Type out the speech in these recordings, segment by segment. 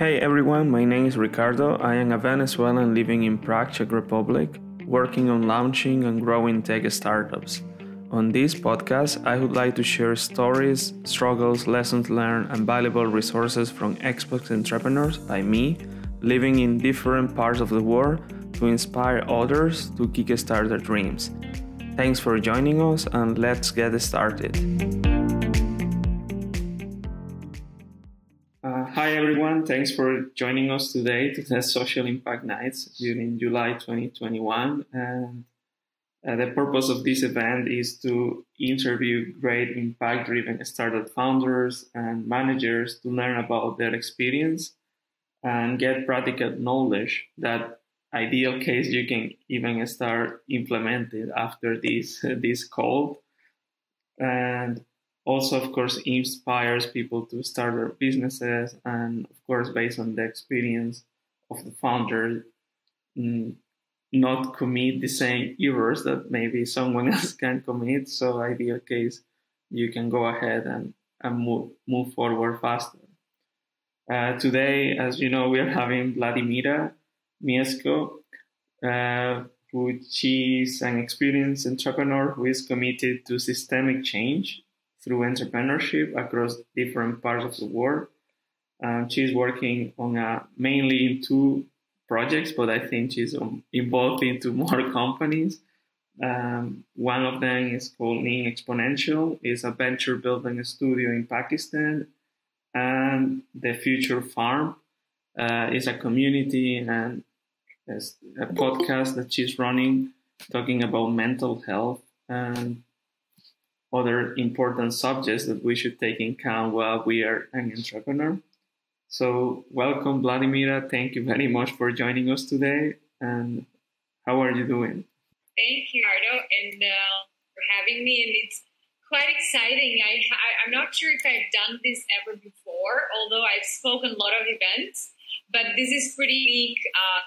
Hey everyone, my name is Ricardo. I am a Venezuelan living in Prague, Czech Republic, working on launching and growing tech startups. On this podcast, I would like to share stories, struggles, lessons learned, and valuable resources from expert entrepreneurs like me, living in different parts of the world to inspire others to kickstart their dreams. Thanks for joining us, and let's get started. Everyone, thanks for joining us today to the Social Impact Nights during July 2021. And uh, the purpose of this event is to interview great impact driven startup founders and managers to learn about their experience and get practical knowledge that ideal case you can even start implementing after this this call and also, of course, inspires people to start their businesses, and of course, based on the experience of the founder, mm, not commit the same errors that maybe someone else can commit. So, ideal case, you can go ahead and, and move move forward faster. Uh, today, as you know, we are having Vladimira Mieszko, uh, who an experienced entrepreneur who is committed to systemic change through entrepreneurship across different parts of the world. Um, she's working on mainly in two projects, but I think she's um, involved into more companies. Um, one of them is called Neem Exponential. It's a venture building studio in Pakistan, and the Future Farm uh, is a community and a podcast that she's running, talking about mental health and other important subjects that we should take in account while we are an entrepreneur. So, welcome, Vladimira. Thank you very much for joining us today. And how are you doing? Thank you, Ardo, and uh, for having me. And it's quite exciting. I, I, am not sure if I've done this ever before, although I've spoken a lot of events. But this is pretty unique uh,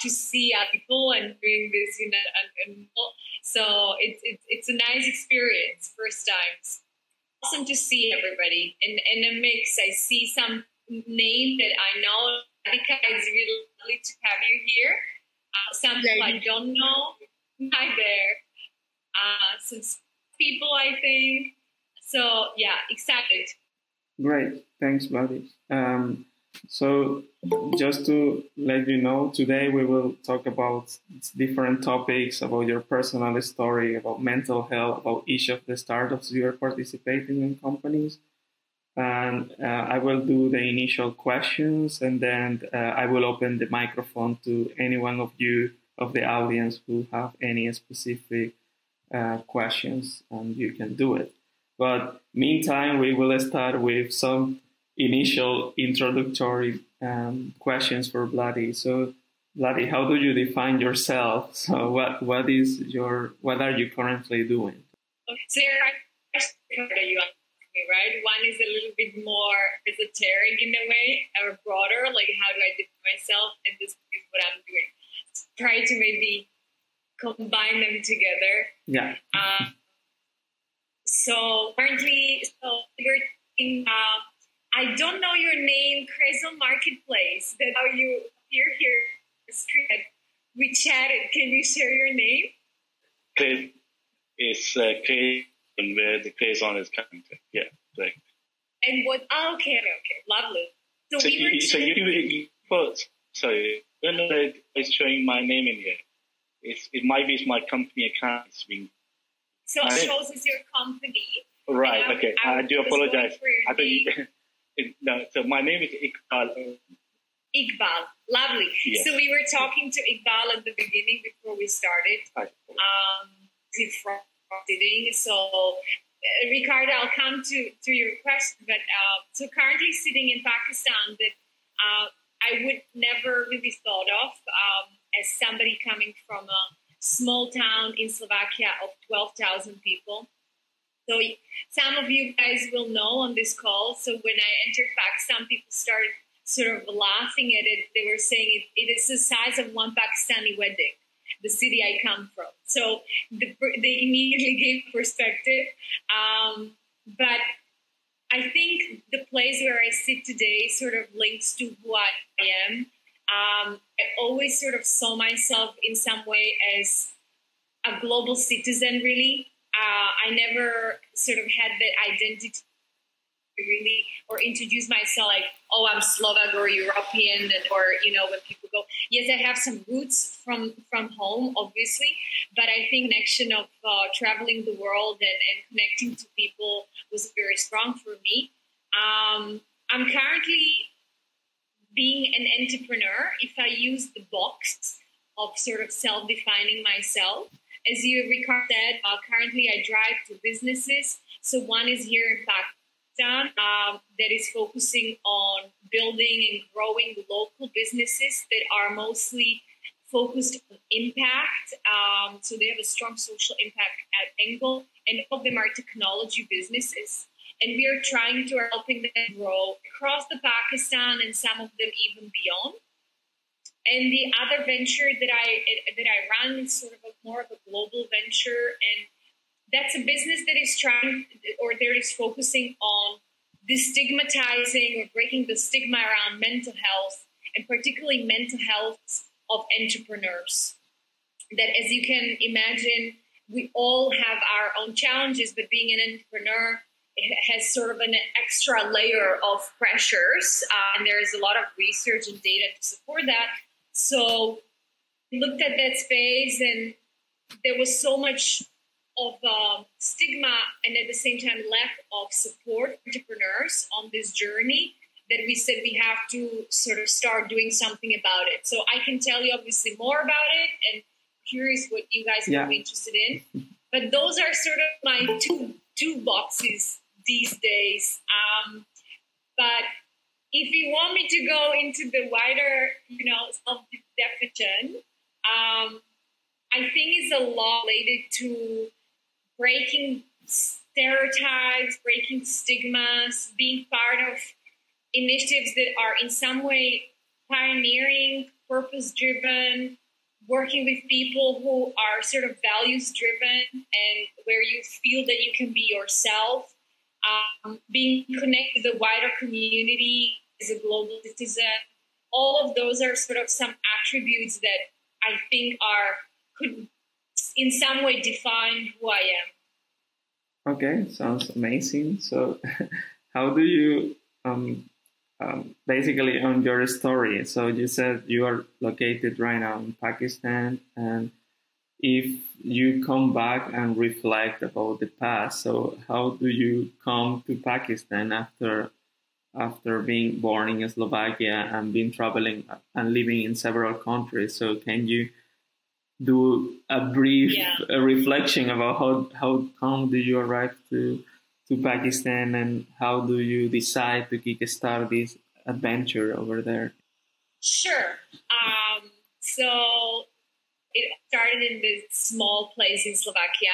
to see other people and doing this in a, a, so it's, it's, it's a nice experience, first times. Awesome to see everybody in, in a mix. I see some name that I know. Radhika, it's really lovely to have you here. Uh, some people I don't know. Hi there. Uh, some people, I think. So, yeah, excited. Great. Thanks, buddy. Um, so, just to let you know, today we will talk about different topics about your personal story, about mental health, about each of the startups you are participating in companies. And uh, I will do the initial questions and then uh, I will open the microphone to any one of you of the audience who have any specific uh, questions and you can do it. But meantime, we will start with some initial introductory um, questions for Vladi. So, Vladi, how do you define yourself? So, what what is your what are you currently doing? So, are you me, right? One is a little bit more esoteric in a way, or broader, like how do I define myself, and this is what I'm doing. Try to maybe combine them together. Yeah. Um, so currently, so we're in. Uh, I don't know your name, Crezo Marketplace. That's how you appear here. We chatted. Can you share your name? Craze is uh, and where the Crazon is coming from. Yeah, right. And what? Oh, okay, okay, lovely. So, so we you, so you, you first. Sorry, when I was showing my name in here, it's, it might be my company account. It's being, so it shows as your company. Right. Okay. I, I do apologize. I you. no, so my name is Iqbal. Iqbal, lovely. Yes. So we were talking to Iqbal at the beginning before we started. Um, from sitting. So uh, Ricardo, I'll come to, to your question, but uh, so currently sitting in Pakistan that uh, I would never really thought of um, as somebody coming from a small town in Slovakia of 12,000 people. So some of you guys will know on this call. So when I entered Pakistan, people started sort of laughing at it. They were saying it, it is the size of one Pakistani wedding, the city I come from. So the, they immediately gave perspective. Um, but I think the place where I sit today sort of links to who I am. Um, I always sort of saw myself in some way as a global citizen, really. Uh, I never sort of had that identity really or introduce myself like oh i'm slovak or european or you know when people go yes i have some roots from from home obviously. But i think connection of uh, traveling the world and, and connecting to people was very strong for me. Um, i'm currently being an entrepreneur if i use the box of sort of self-defining myself as you recall said uh, currently i drive two businesses so one is here in Pakistan um, that is focusing on building and growing local businesses that are mostly focused on impact. Um, so they have a strong social impact at angle, and all of them are technology businesses. And we are trying to helping them grow across the Pakistan and some of them even beyond. And the other venture that I that I run is sort of a, more of a global venture, and that's a business that is trying or that is focusing on destigmatizing or breaking the stigma around mental health and particularly mental health of entrepreneurs. That, as you can imagine, we all have our own challenges, but being an entrepreneur has sort of an extra layer of pressures, uh, and there is a lot of research and data to support that. So, looked at that space, and there was so much of um, stigma and at the same time lack of support for entrepreneurs on this journey that we said we have to sort of start doing something about it. So I can tell you obviously more about it and curious what you guys yeah. would be interested in. But those are sort of my two two boxes these days. Um, but if you want me to go into the wider, you know, self definition, um, I think it's a lot related to breaking stereotypes, breaking stigmas, being part of initiatives that are in some way pioneering, purpose driven, working with people who are sort of values driven and where you feel that you can be yourself, um, being connected to the wider community as a global citizen. All of those are sort of some attributes that I think are could in some way define who I am. Okay, sounds amazing. So, how do you um, um, basically on your story? So you said you are located right now in Pakistan, and if you come back and reflect about the past, so how do you come to Pakistan after after being born in Slovakia and being traveling and living in several countries? So can you do a brief yeah. reflection about how how come did you arrive to to Pakistan and how do you decide to kickstart this adventure over there? Sure. Um, so it started in this small place in Slovakia.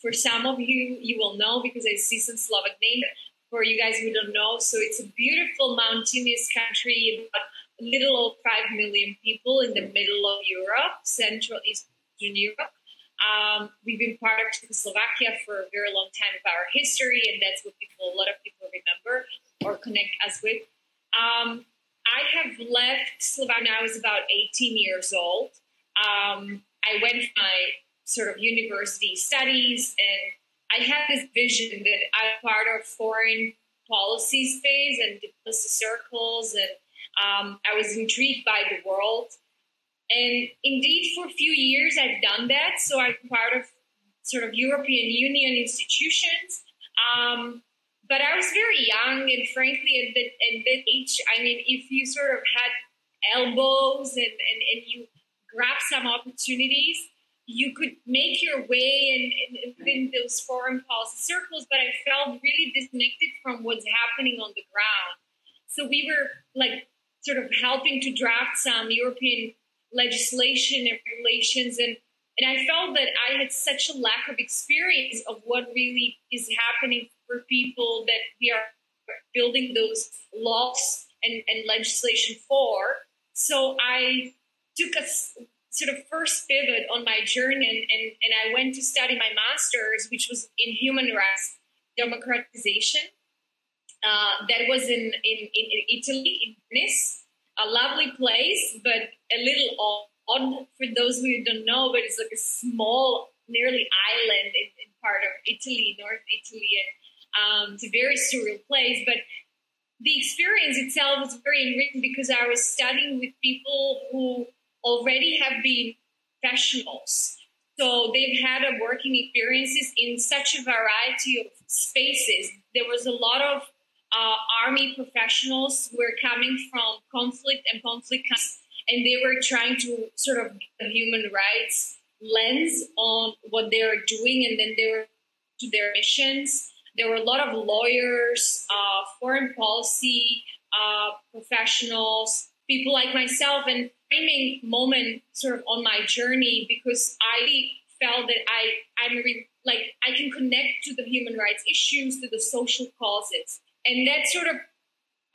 For some of you, you will know because I see some Slovak names. For you guys who don't know, so it's a beautiful mountainous country, about a little over 5 million people in the middle of Europe, Central Eastern Europe. Um, we've been part of Czechoslovakia for a very long time of our history, and that's what people, a lot of people remember or connect us with. Um, I have left Slovakia I was about 18 years old. Um, I went my sort of university studies, and I had this vision that I'm part of foreign policy space and diplomacy circles, and um, I was intrigued by the world. And indeed, for a few years, I've done that. So I'm part of sort of European Union institutions. Um, but I was very young, and frankly, at that, at that age, I mean, if you sort of had elbows and, and, and you grab some opportunities, you could make your way in, in, those foreign policy circles. But I felt really disconnected from what's happening on the ground. So we were like sort of helping to draft some European legislation and relations and and I felt that I had such a lack of experience of what really is happening for people that we are building those laws and, and legislation for. So I took a sort of first pivot on my journey and, and, and I went to study my master's, which was in human rights democratization. Uh, that was in, in, in Italy, in Venice, a lovely place, but a little odd for those who don't know. But it's like a small, nearly island in, in part of Italy, North Italy, and um, it's a very surreal place. But the experience itself was very enriching because I was studying with people who already have been professionals. So they've had a working experiences in such a variety of spaces. There was a lot of uh, army professionals who were coming from conflict and conflict, and they were trying to sort of a human rights lens on what they were doing, and then they were to their missions. There were a lot of lawyers, uh, foreign policy uh, professionals, people like myself, and framing moment sort of on my journey because I felt that I I'm re- like I can connect to the human rights issues, to the social causes, and that sort of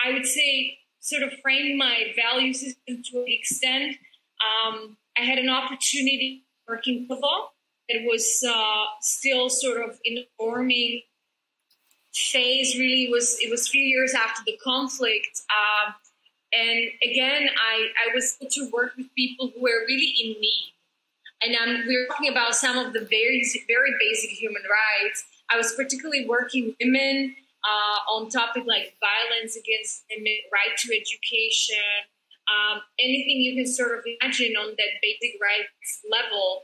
I would say sort of framed my value system to an extent. Um, I had an opportunity working Kosovo. It was uh, still sort of in the forming phase. Really, was it was a few years after the conflict. Uh, and again, I, I was able to work with people who were really in need. And um, we were talking about some of the very, very basic human rights. I was particularly working women uh, on topic like violence against women, right to education, um, anything you can sort of imagine on that basic rights level.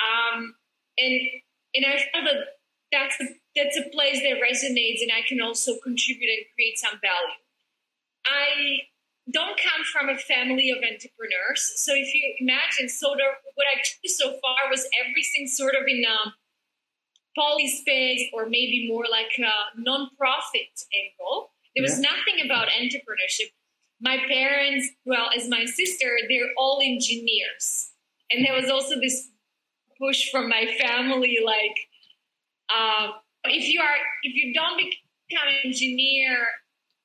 Um, and and I felt that that's a, that's a place that resonates, and I can also contribute and create some value. I don't come from a family of entrepreneurs. So if you imagine, sort of what I took so far was everything sort of in a poly space or maybe more like a non-profit angle. There was yeah. nothing about entrepreneurship. My parents, well as my sister, they're all engineers. And there was also this push from my family, like, uh, if you are, if you don't become an engineer,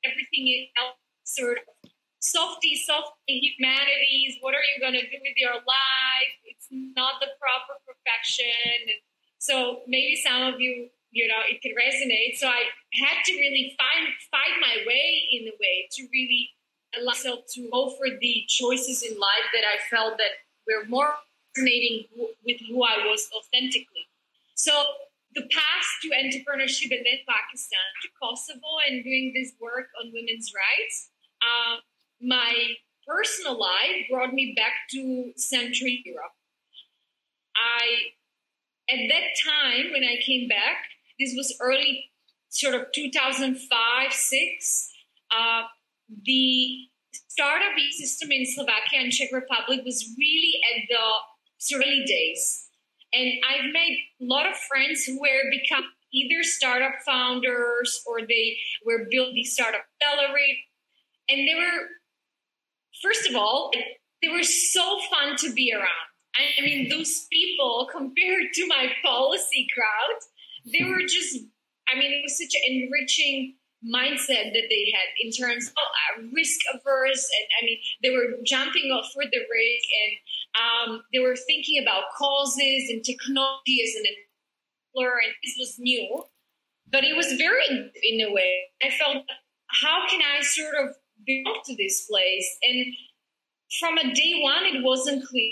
everything else sort of softy, softy humanities. What are you going to do with your life? It's not the proper profession. So maybe some of you, you know, it can resonate. So I had to really find find my way in a way to really allow myself to go for the choices in life that I felt that were more resonating with who I was authentically. So the path to entrepreneurship and then Pakistan to Kosovo and doing this work on women's rights. Uh, my personal life brought me back to Central Europe. I, at that time when I came back, this was early, sort of 2005, six. Uh, the startup system in Slovakia and Czech Republic was really at the early days. And I've made a lot of friends who were become either startup founders or they were building startup accelerate. And they were first of all, they were so fun to be around. I mean, those people compared to my policy crowd, they were just, I mean, it was such an enriching mindset that they had in terms of uh, risk averse. And I mean, they were jumping off for the risk and um, they were thinking about causes and technology as an. And this was new, but it was very, in a way, I felt, how can I sort of belong to this place. And from a day one, it wasn't clear.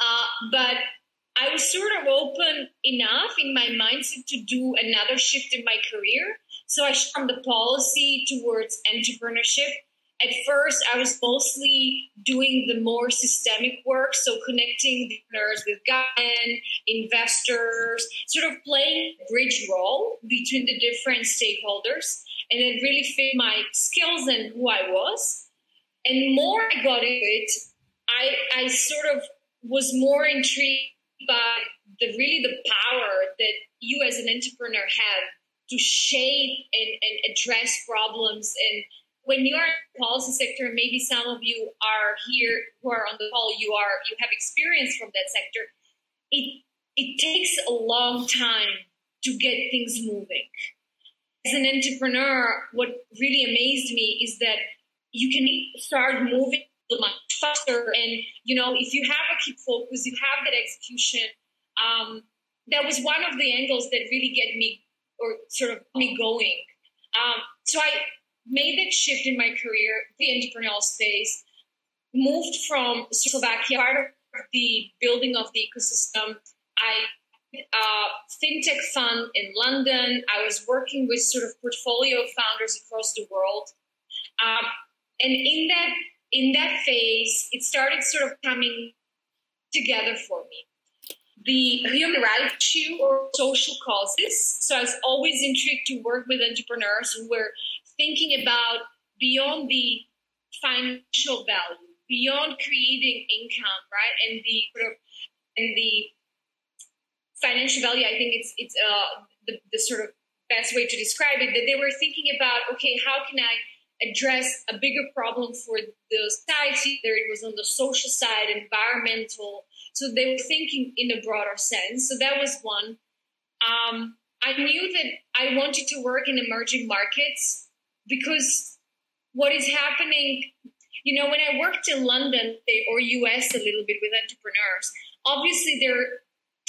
Uh, but I was sort of open enough in my mindset to do another shift in my career. So I from the policy towards entrepreneurship. At first, I was mostly doing the more systemic work, so connecting entrepreneurs with government, investors, sort of playing bridge role between the different stakeholders and it really fit my skills and who I was. And more I got into it, I, I sort of was more intrigued by the really the power that you as an entrepreneur have to shape and, and address problems. And when you are in the policy sector, maybe some of you are here who are on the call, you are you have experience from that sector. It it takes a long time to get things moving as an entrepreneur, what really amazed me is that you can start moving much faster. And, you know, if you have a keep focus, you have that execution. Um, that was one of the angles that really get me or sort of me going. Um, so I made that shift in my career, the entrepreneurial space, moved from Slovakia, part of the building of the ecosystem. I uh, fintech fund in London. I was working with sort of portfolio founders across the world, um, and in that in that phase, it started sort of coming together for me. The human rights issue or social causes. So I was always intrigued to work with entrepreneurs who were thinking about beyond the financial value, beyond creating income, right, and the sort of and the financial value, I think it's it's uh, the, the sort of best way to describe it. That they were thinking about, okay, how can I address a bigger problem for the society? There it was on the social side, environmental. So they were thinking in a broader sense. So that was one. Um, I knew that I wanted to work in emerging markets because what is happening, you know, when I worked in London or US a little bit with entrepreneurs, obviously there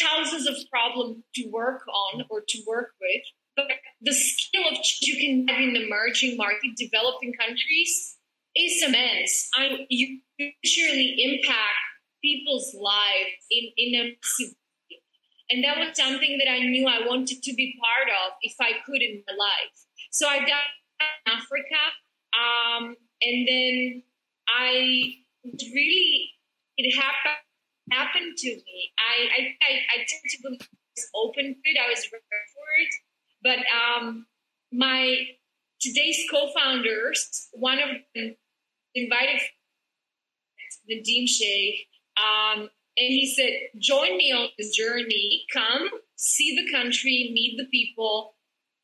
thousands of problems to work on or to work with. But the scale of change you can have in emerging market developing countries is immense. I, you surely impact people's lives in, in a massive way. And that was something that I knew I wanted to be part of if I could in my life. So I got in Africa, um, and then I really it happened happened to me. I I, I, I tend to believe open to it. I was ready for it, but um, my today's co-founders, one of them invited Nadim Sheikh, um, and he said, "Join me on this journey. Come see the country, meet the people,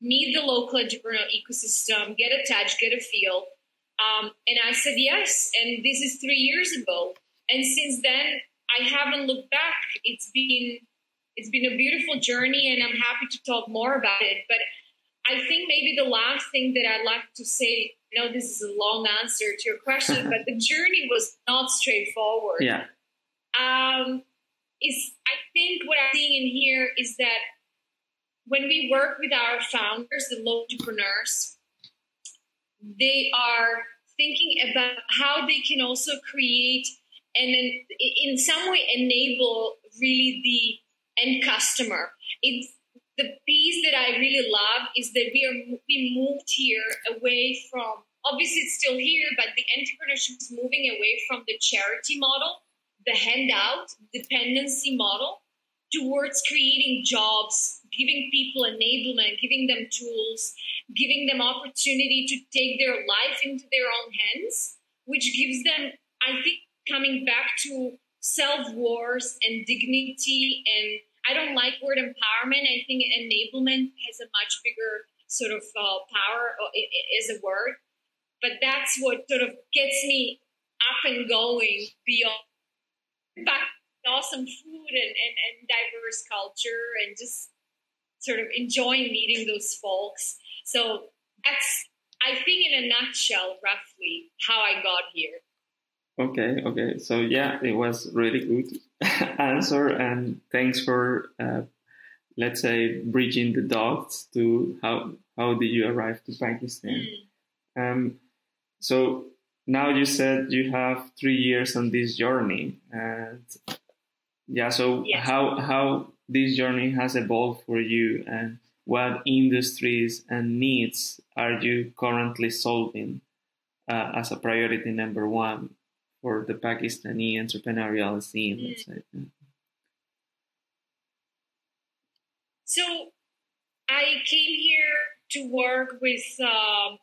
meet the local entrepreneurial ecosystem, get attached, get a feel." Um, and I said yes, and this is three years ago. And since then, I haven't looked back. It's been it's been a beautiful journey, and I'm happy to talk more about it. But I think maybe the last thing that I'd like to say, I know this is a long answer to your question, but the journey was not straightforward. Yeah. Um, is I think what I'm seeing in here is that when we work with our founders, the local entrepreneurs, they are thinking about how they can also create and then in some way enable really the end customer. It's the piece that I really love is that we are we moved here away from obviously it's still here, but the entrepreneurship is moving away from the charity model, the handout, dependency model, towards creating jobs, giving people enablement, giving them tools, giving them opportunity to take their life into their own hands, which gives them, I think, coming back to self worth and dignity. And I don't like word empowerment. I think enablement has a much bigger sort of uh, power as a word. But that's what sort of gets me up and going beyond back awesome food and, and, and diverse culture and just sort of enjoying meeting those folks. So that's, I think, in a nutshell, roughly how I got here. Okay, okay. So yeah, it was really good answer, and thanks for uh, let's say bridging the dots to how how did you arrive to Pakistan. Mm. Um, so now you said you have three years on this journey, and yeah. So yes. how how this journey has evolved for you, and what industries and needs are you currently solving uh, as a priority number one for the Pakistani entrepreneurial scene, mm. let's say. So I came here to work with a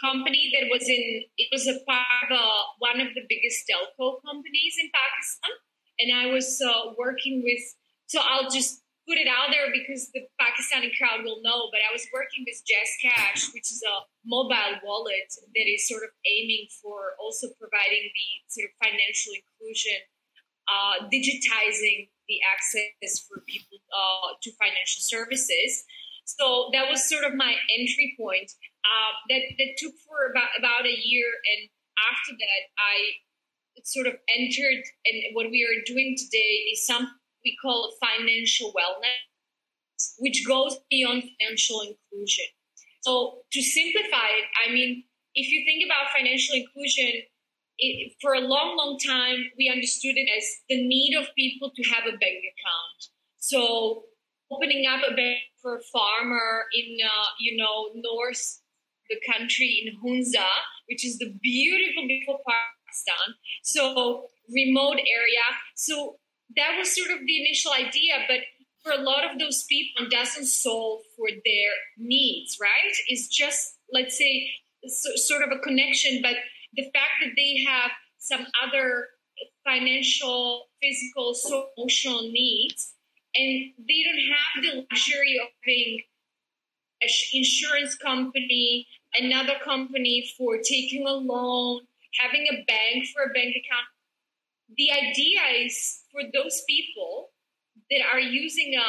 company that was in, it was a part of a, one of the biggest telco companies in Pakistan. And I was uh, working with, so I'll just put it out there because the Pakistani crowd will know, but I was working with JazzCash, which is a mobile wallet that is sort of aiming for also providing the sort of financial inclusion, uh, digitizing the access for people uh, to financial services. So that was sort of my entry point. Uh, that that took for about about a year, and after that, I sort of entered. And what we are doing today is some we call financial wellness, which goes beyond financial inclusion. So to simplify it, I mean, if you think about financial inclusion, it, for a long, long time, we understood it as the need of people to have a bank account. So opening up a bank for a farmer in, uh, you know, north the country in Hunza, which is the beautiful, beautiful part of Pakistan. So remote area. So that was sort of the initial idea, but for a lot of those people, it doesn't solve for their needs, right? It's just, let's say, so, sort of a connection, but the fact that they have some other financial, physical, social, emotional needs, and they don't have the luxury of having an insurance company, another company for taking a loan, having a bank for a bank account. The idea is for those people that are using a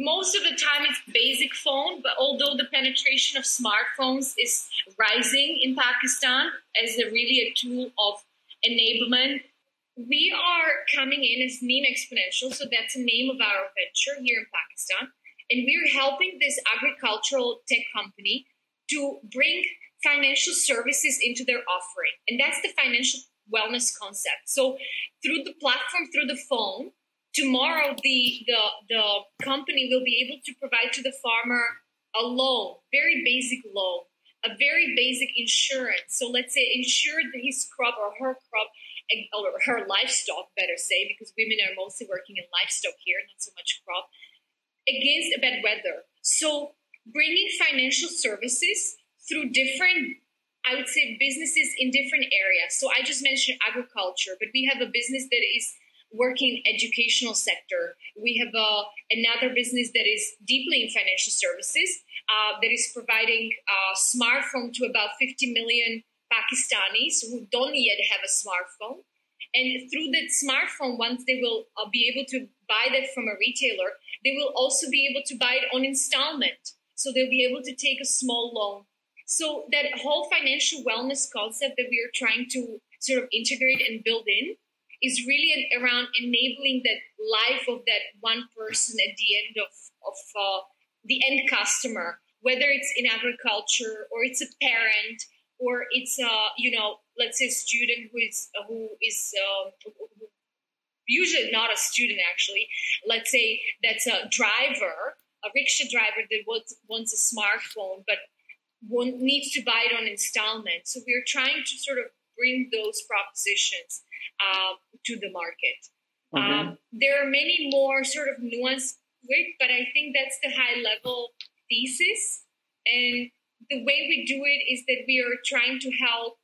most of the time it's basic phone, but although the penetration of smartphones is rising in Pakistan as a really a tool of enablement, we are coming in as Neem Exponential, so that's the name of our venture here in Pakistan, and we're helping this agricultural tech company to bring financial services into their offering, and that's the financial wellness concept. So through the platform, through the phone, tomorrow the, the, the company will be able to provide to the farmer a loan, very basic loan, a very basic insurance. So let's say insure his crop or her crop eh, or her livestock, better say, because women are mostly working in livestock here, not so much crop, against bad weather. So bringing financial services through different I would say businesses in different areas. So I just mentioned agriculture, but we have a business that is working educational sector. We have a, another business that is deeply in financial services uh, that is providing a smartphone to about 50 million Pakistanis who don't yet have a smartphone. And through that smartphone, once they will uh, be able to buy that from a retailer, they will also be able to buy it on installment. So they'll be able to take a small loan. So that whole financial wellness concept that we are trying to sort of integrate and build in is really around enabling that life of that one person at the end of, of uh, the end customer, whether it's in agriculture or it's a parent or it's a you know let's say a student who is uh, who is uh, usually not a student actually. Let's say that's a driver a rickshaw driver that wants, wants a smartphone but one needs to buy it on installment so we're trying to sort of bring those propositions uh, to the market. Okay. Um, there are many more sort of nuanced it, but I think that's the high level thesis. And the way we do it is that we are trying to help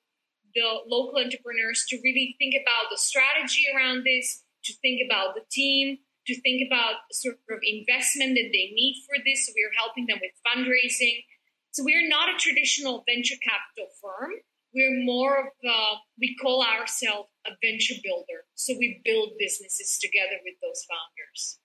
the local entrepreneurs to really think about the strategy around this, to think about the team, to think about sort of investment that they need for this. So we are helping them with fundraising. So we are not a traditional venture capital firm we're more of a, we call ourselves a venture builder. So we build businesses together with those founders.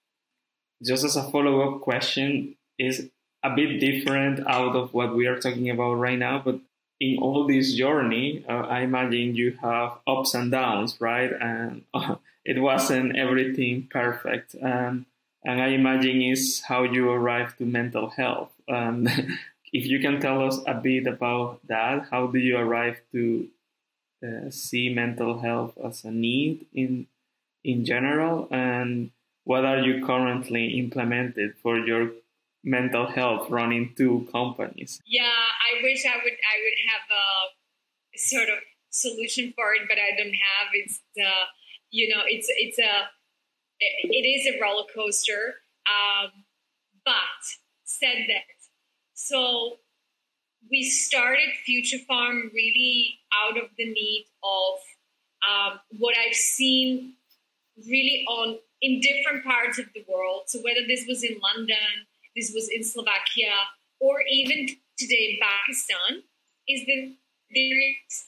Just as a follow up question, is a bit different out of what we are talking about right now, but in all this journey, uh, I imagine you have ups and downs, right? And uh, it wasn't everything perfect. Um, and I imagine is how you arrived to mental health. And if you can tell us a bit about that, how do you arrive to uh, see mental health as a need in in general, and what are you currently implemented for your mental health running two companies? Yeah, I wish I would I would have a sort of solution for it, but I don't have. It's uh, you know, it's it's a it is a roller coaster. Um, but said that so we started Future Farm really out of the need of um, what I've seen really on in different parts of the world. So whether this was in London, this was in Slovakia, or even today in Pakistan, is that there is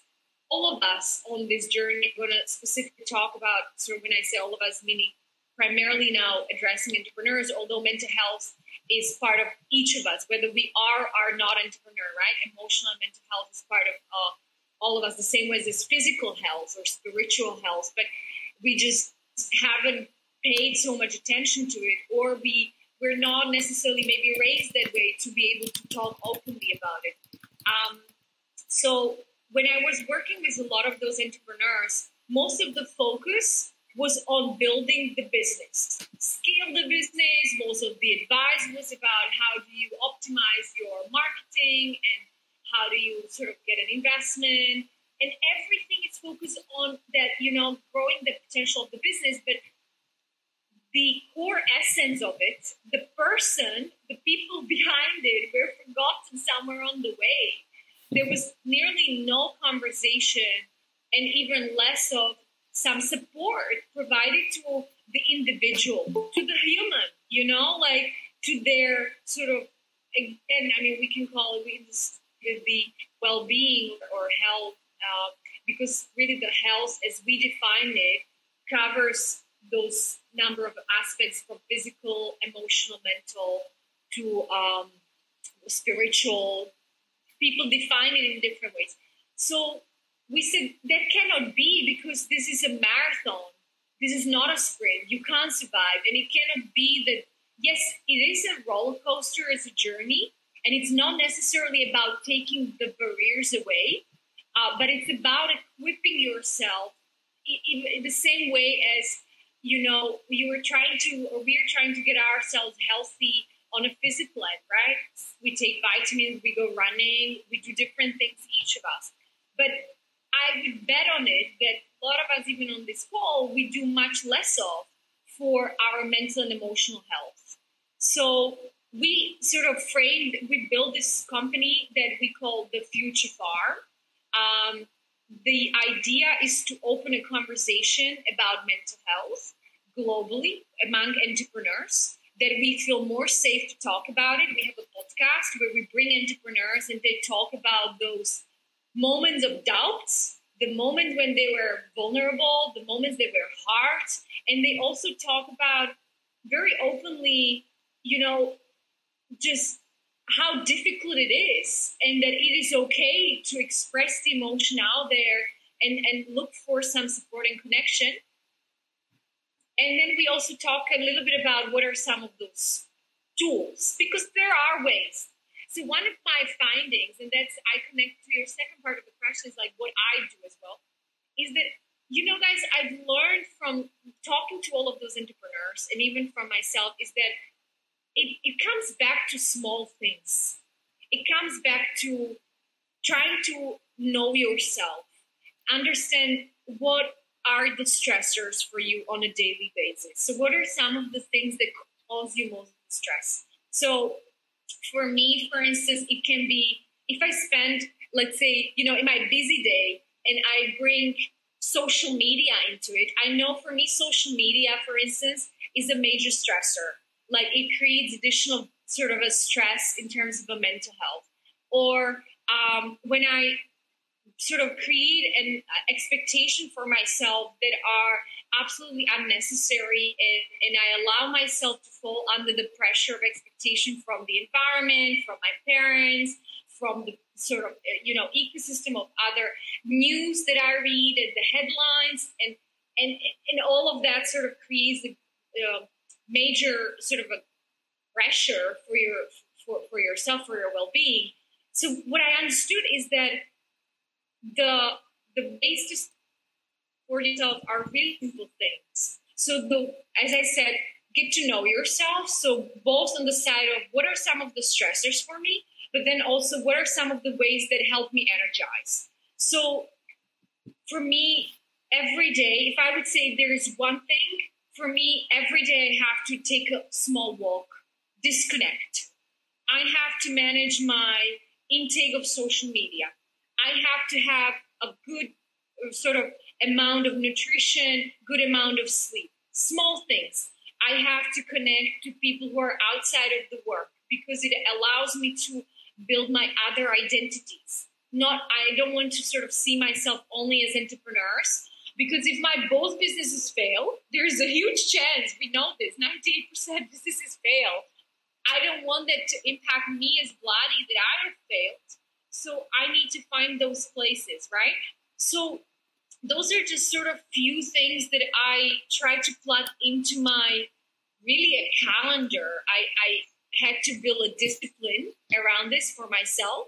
all of us on this journey. I'm going to specifically talk about of when I say all of us, meaning primarily now addressing entrepreneurs, although mental health is part of each of us, whether we are or not entrepreneur, right? Emotional and mental health is part of uh, all of us, the same way as physical health or spiritual health, but we just haven't paid so much attention to it, or we we're not necessarily maybe raised that way to be able to talk openly about it. Um, so when I was working with a lot of those entrepreneurs, most of the focus was on building the business, scale the business. Most of the advice was about how do you optimize your marketing and how do you sort of get an investment. And everything is focused on that, you know, growing the potential of the business, but the core essence of it, the person, the people behind it were forgotten somewhere on the way. There mm-hmm. was nearly no conversation and even less of some support provided to the individual, to the human, you know, like to their sort of, again, I mean, we can call it the well being or health, uh, because really the health, as we define it, covers those number of aspects from physical, emotional, mental to um, spiritual. People define it in different ways. So we said that cannot be because this is a marathon. This is not a sprint. You can't survive. And it cannot be that, yes, it is a roller coaster, it's a journey. And it's not necessarily about taking the barriers away, uh, but it's about equipping yourself in, in the same way as you know, we were trying to, or we are trying to get ourselves healthy on a physical end, right? We take vitamins, we go running, we do different things, each of us. But I would bet on it that a lot of us, even on this call, we do much less of for our mental and emotional health. So we sort of framed, we built this company that we call the Future Farm. Um, the idea is to open a conversation about mental health globally among entrepreneurs that we feel more safe to talk about it. We have a podcast where we bring entrepreneurs and they talk about those moments of doubts, the moments when they were vulnerable, the moments that were hard, and they also talk about very openly, you know, just how difficult it is and that it is okay to express the emotion out there and, and look for some support and connection and then we also talk a little bit about what are some of those tools, because there are ways. So one of my findings, and that's I connect to your second part of the question, is like what I do as well, is that you know, guys, I've learned from talking to all of those entrepreneurs and even from myself is that it, it comes back to small things. It comes back to trying to know yourself, understand what are the stressors for you on a daily basis? So, what are some of the things that cause you most stress? So, for me, for instance, it can be if I spend, let's say, you know, in my busy day and I bring social media into it, I know for me, social media, for instance, is a major stressor. Like it creates additional sort of a stress in terms of a mental health. Or um, when I sort of create an expectation for myself that are absolutely unnecessary and, and I allow myself to fall under the pressure of expectation from the environment, from my parents, from the sort of you know ecosystem of other news that I read and the headlines and and and all of that sort of creates a uh, major sort of a pressure for your for, for yourself for your well-being. So what I understood is that the the ways to support yourself are really simple things. So the as I said, get to know yourself. So both on the side of what are some of the stressors for me, but then also what are some of the ways that help me energize. So for me, every day, if I would say there is one thing, for me, every day I have to take a small walk, disconnect. I have to manage my intake of social media. I have to have a good uh, sort of amount of nutrition, good amount of sleep. Small things. I have to connect to people who are outside of the work because it allows me to build my other identities. Not, I don't want to sort of see myself only as entrepreneurs because if my both businesses fail, there's a huge chance, we know this, 98% businesses fail. I don't want that to impact me as Vladi that I have failed so I need to find those places, right? So those are just sort of few things that I try to plug into my really a calendar. I, I had to build a discipline around this for myself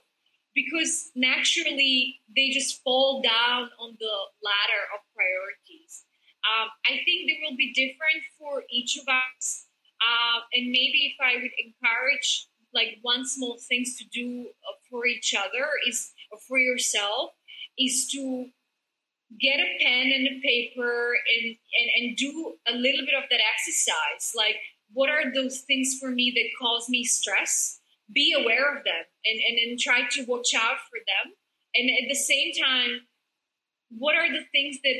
because naturally they just fall down on the ladder of priorities. Um, I think they will be different for each of us. Uh, and maybe if I would encourage like one small things to do uh, for each other is for yourself is to get a pen and a paper and, and, and do a little bit of that exercise. Like, what are those things for me that cause me stress? Be aware of them and, and, and try to watch out for them. And at the same time, what are the things that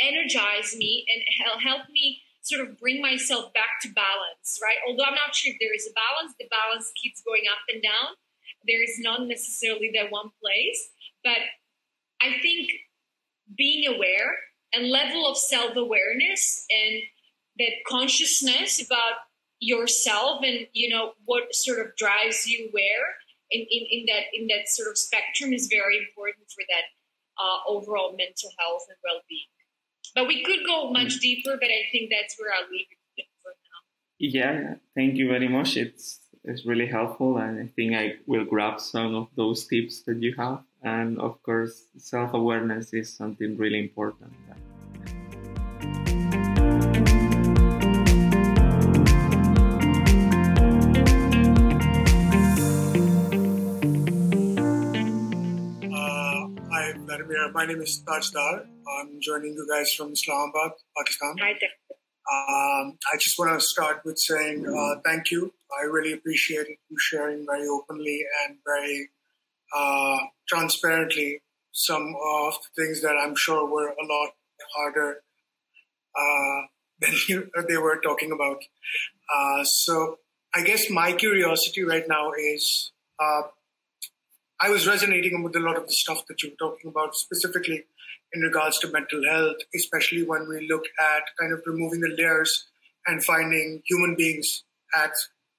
energize me and help me sort of bring myself back to balance, right? Although I'm not sure if there is a balance, the balance keeps going up and down. There is not necessarily that one place, but I think being aware and level of self-awareness and that consciousness about yourself and you know what sort of drives you where in, in, in that in that sort of spectrum is very important for that uh, overall mental health and well-being but we could go much mm. deeper but i think that's where i'll leave it for now. Yeah. Thank you very much. It's it's really helpful and i think i will grab some of those tips that you have. And of course self-awareness is something really important my name is Tajdar. I'm joining you guys from Islamabad, Pakistan. Hi. Um, I just want to start with saying uh, thank you. I really appreciate you sharing very openly and very uh, transparently some of the things that I'm sure were a lot harder uh, than you, they were talking about. Uh, so I guess my curiosity right now is uh, I was resonating with a lot of the stuff that you were talking about, specifically in regards to mental health, especially when we look at kind of removing the layers and finding human beings at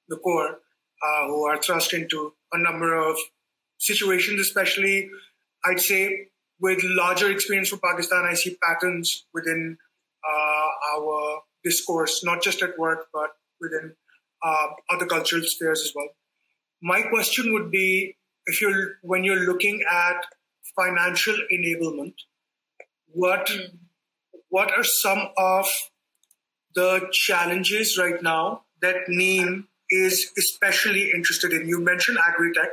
the core uh, who are thrust into a number of situations, especially I'd say with larger experience for Pakistan, I see patterns within uh, our discourse, not just at work, but within uh, other cultural spheres as well. My question would be if you're when you're looking at financial enablement, what mm. what are some of the challenges right now that Neem is especially interested in? You mentioned agri-tech.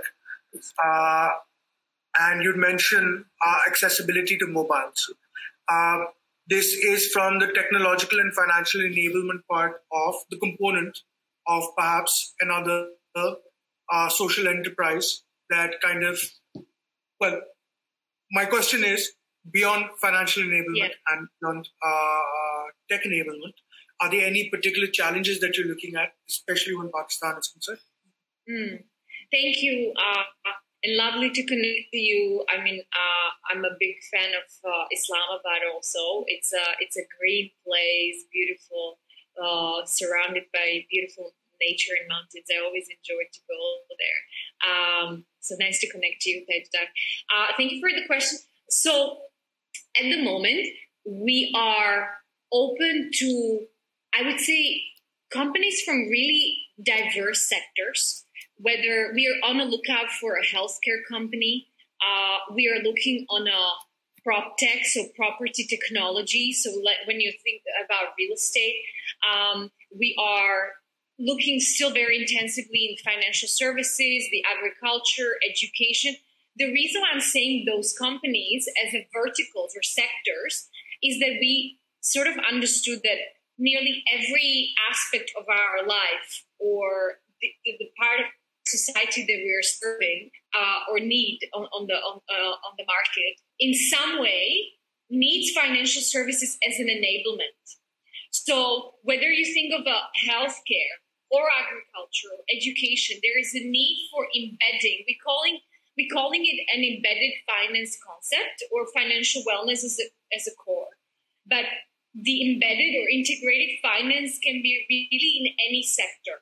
Uh, and you mentioned uh, accessibility to mobiles. Uh, this is from the technological and financial enablement part of the component of perhaps another uh, social enterprise that kind of, well, my question is beyond financial enablement and beyond uh, tech enablement, are there any particular challenges that you're looking at, especially when Pakistan is concerned? Mm. Thank you. Uh, and lovely to connect to you. I mean, uh, I'm a big fan of uh, Islamabad. Also, it's a it's a great place, beautiful, uh, surrounded by beautiful nature and mountains. I always enjoy to go there. Um, so nice to connect to you, Tajdar. Uh, thank you for the question. So, at the moment, we are open to, I would say, companies from really diverse sectors whether we are on a lookout for a healthcare company, uh, we are looking on a prop tech, so property technology. So when you think about real estate, um, we are looking still very intensively in financial services, the agriculture, education. The reason I'm saying those companies as a verticals or sectors is that we sort of understood that nearly every aspect of our life or the, the part of society that we are serving uh, or need on, on the on, uh, on the market in some way needs financial services as an enablement. So whether you think of a healthcare or agricultural education, there is a need for embedding. We calling we calling it an embedded finance concept or financial wellness as a, as a core. But the embedded or integrated finance can be really in any sector.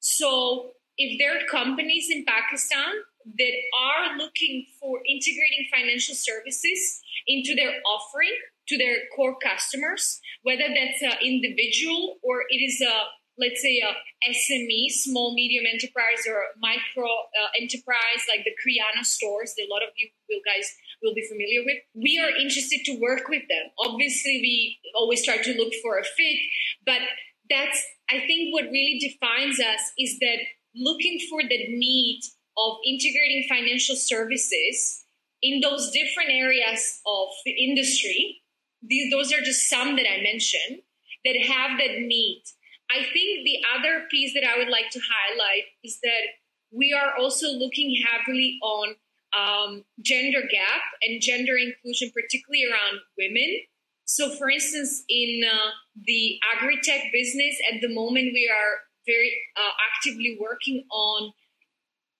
So if there are companies in Pakistan that are looking for integrating financial services into their offering to their core customers, whether that's an individual or it is a let's say a SME, small medium enterprise or micro uh, enterprise like the Kriana stores that a lot of you will guys will be familiar with. We are interested to work with them. Obviously, we always try to look for a fit, but that's I think what really defines us is that looking for the need of integrating financial services in those different areas of the industry. These, those are just some that I mentioned that have that need. I think the other piece that I would like to highlight is that we are also looking heavily on um, gender gap and gender inclusion, particularly around women. So, for instance, in uh, the agri-tech business, at the moment, we are very uh, actively working on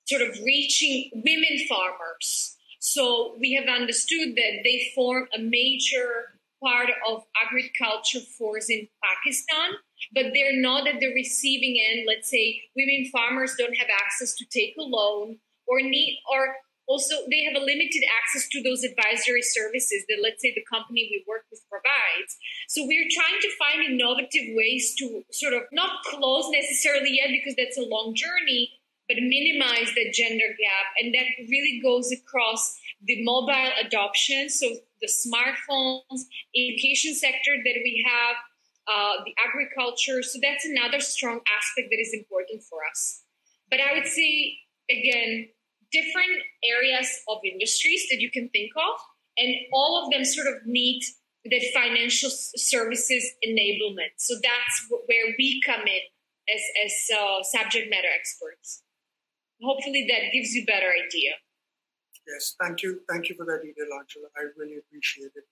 sort of reaching women farmers. So we have understood that they form a major part of agriculture force in Pakistan, but they're not at the receiving end. Let's say women farmers don't have access to take a loan or need or also they have a limited access to those advisory services that let's say the company we work with provides. So we're trying to find innovative ways to sort of not close necessarily yet because that's a long journey but minimize the gender gap. And that really goes across the mobile adoption. So the smartphones education sector that we have uh, the agriculture so that's another strong aspect that is important for us but i would say again different areas of industries that you can think of, and all of them sort of need the financial services enablement. So that's where we come in as, as uh, subject matter experts. Hopefully, that gives you a better idea. Yes, thank you. Thank you for that detail, Angela. I really appreciate it.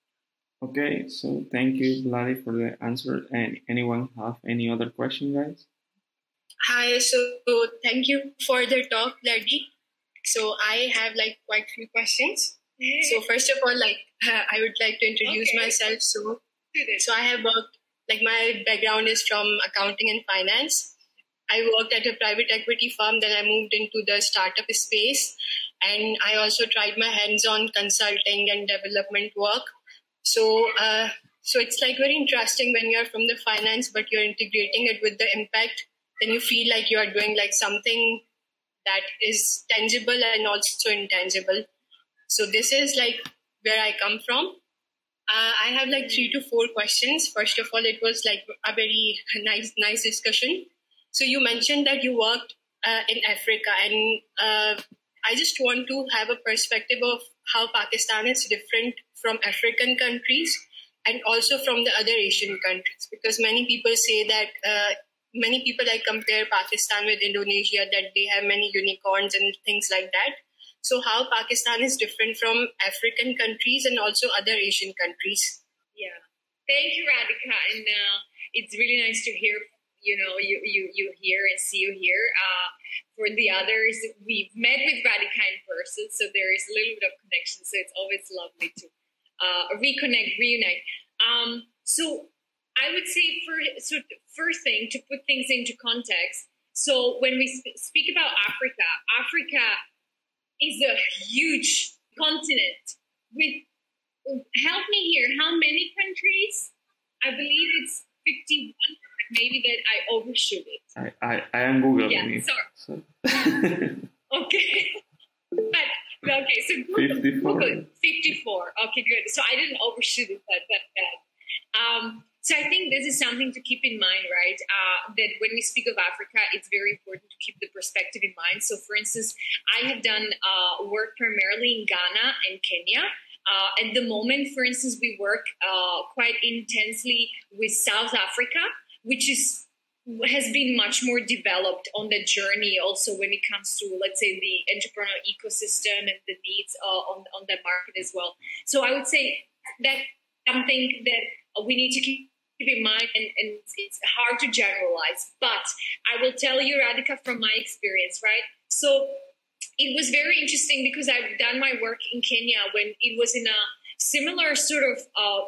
Okay, so thank you, Vladi, for the answer. And anyone have any other question, guys? Hi, so thank you for the talk, Vladi. So I have like quite few questions. So first of all, like I would like to introduce okay. myself. So so I have worked like my background is from accounting and finance. I worked at a private equity firm, then I moved into the startup space, and I also tried my hands on consulting and development work. So, uh, so it's like very interesting when you're from the finance, but you're integrating it with the impact. Then you feel like you are doing like something that is tangible and also intangible. So this is like where I come from. Uh, I have like three to four questions. First of all, it was like a very nice, nice discussion. So you mentioned that you worked uh, in Africa, and uh, I just want to have a perspective of how Pakistan is different from African countries and also from the other Asian countries, because many people say that uh, many people like compare Pakistan with Indonesia that they have many unicorns and things like that. So how Pakistan is different from African countries and also other Asian countries? Yeah, thank you, Radhika, and uh, it's really nice to hear. You know, you you you hear and see you here. Uh, for the others, we've met with Radhika in person, so there is a little bit of connection. So it's always lovely to uh, reconnect, reunite. Um, so I would say for so first thing to put things into context. So when we sp- speak about Africa, Africa is a huge continent with help me here. How many countries? I believe it's fifty-one. Maybe that I overshoot it. I I, I am googling yeah, it. So. okay, but okay. So Google, 54. Google 54. Okay, good. So I didn't overshoot it that that bad. Um, so I think this is something to keep in mind, right? Uh, that when we speak of Africa, it's very important to keep the perspective in mind. So, for instance, I have done uh, work primarily in Ghana and Kenya. Uh, at the moment, for instance, we work uh, quite intensely with South Africa, which is has been much more developed on the journey also when it comes to let's say the entrepreneurial ecosystem and the needs uh, on, on the market as well so i would say that something that we need to keep in mind, and, and it's hard to generalize. But I will tell you, Radhika, from my experience, right? So it was very interesting because I've done my work in Kenya when it was in a similar sort of uh,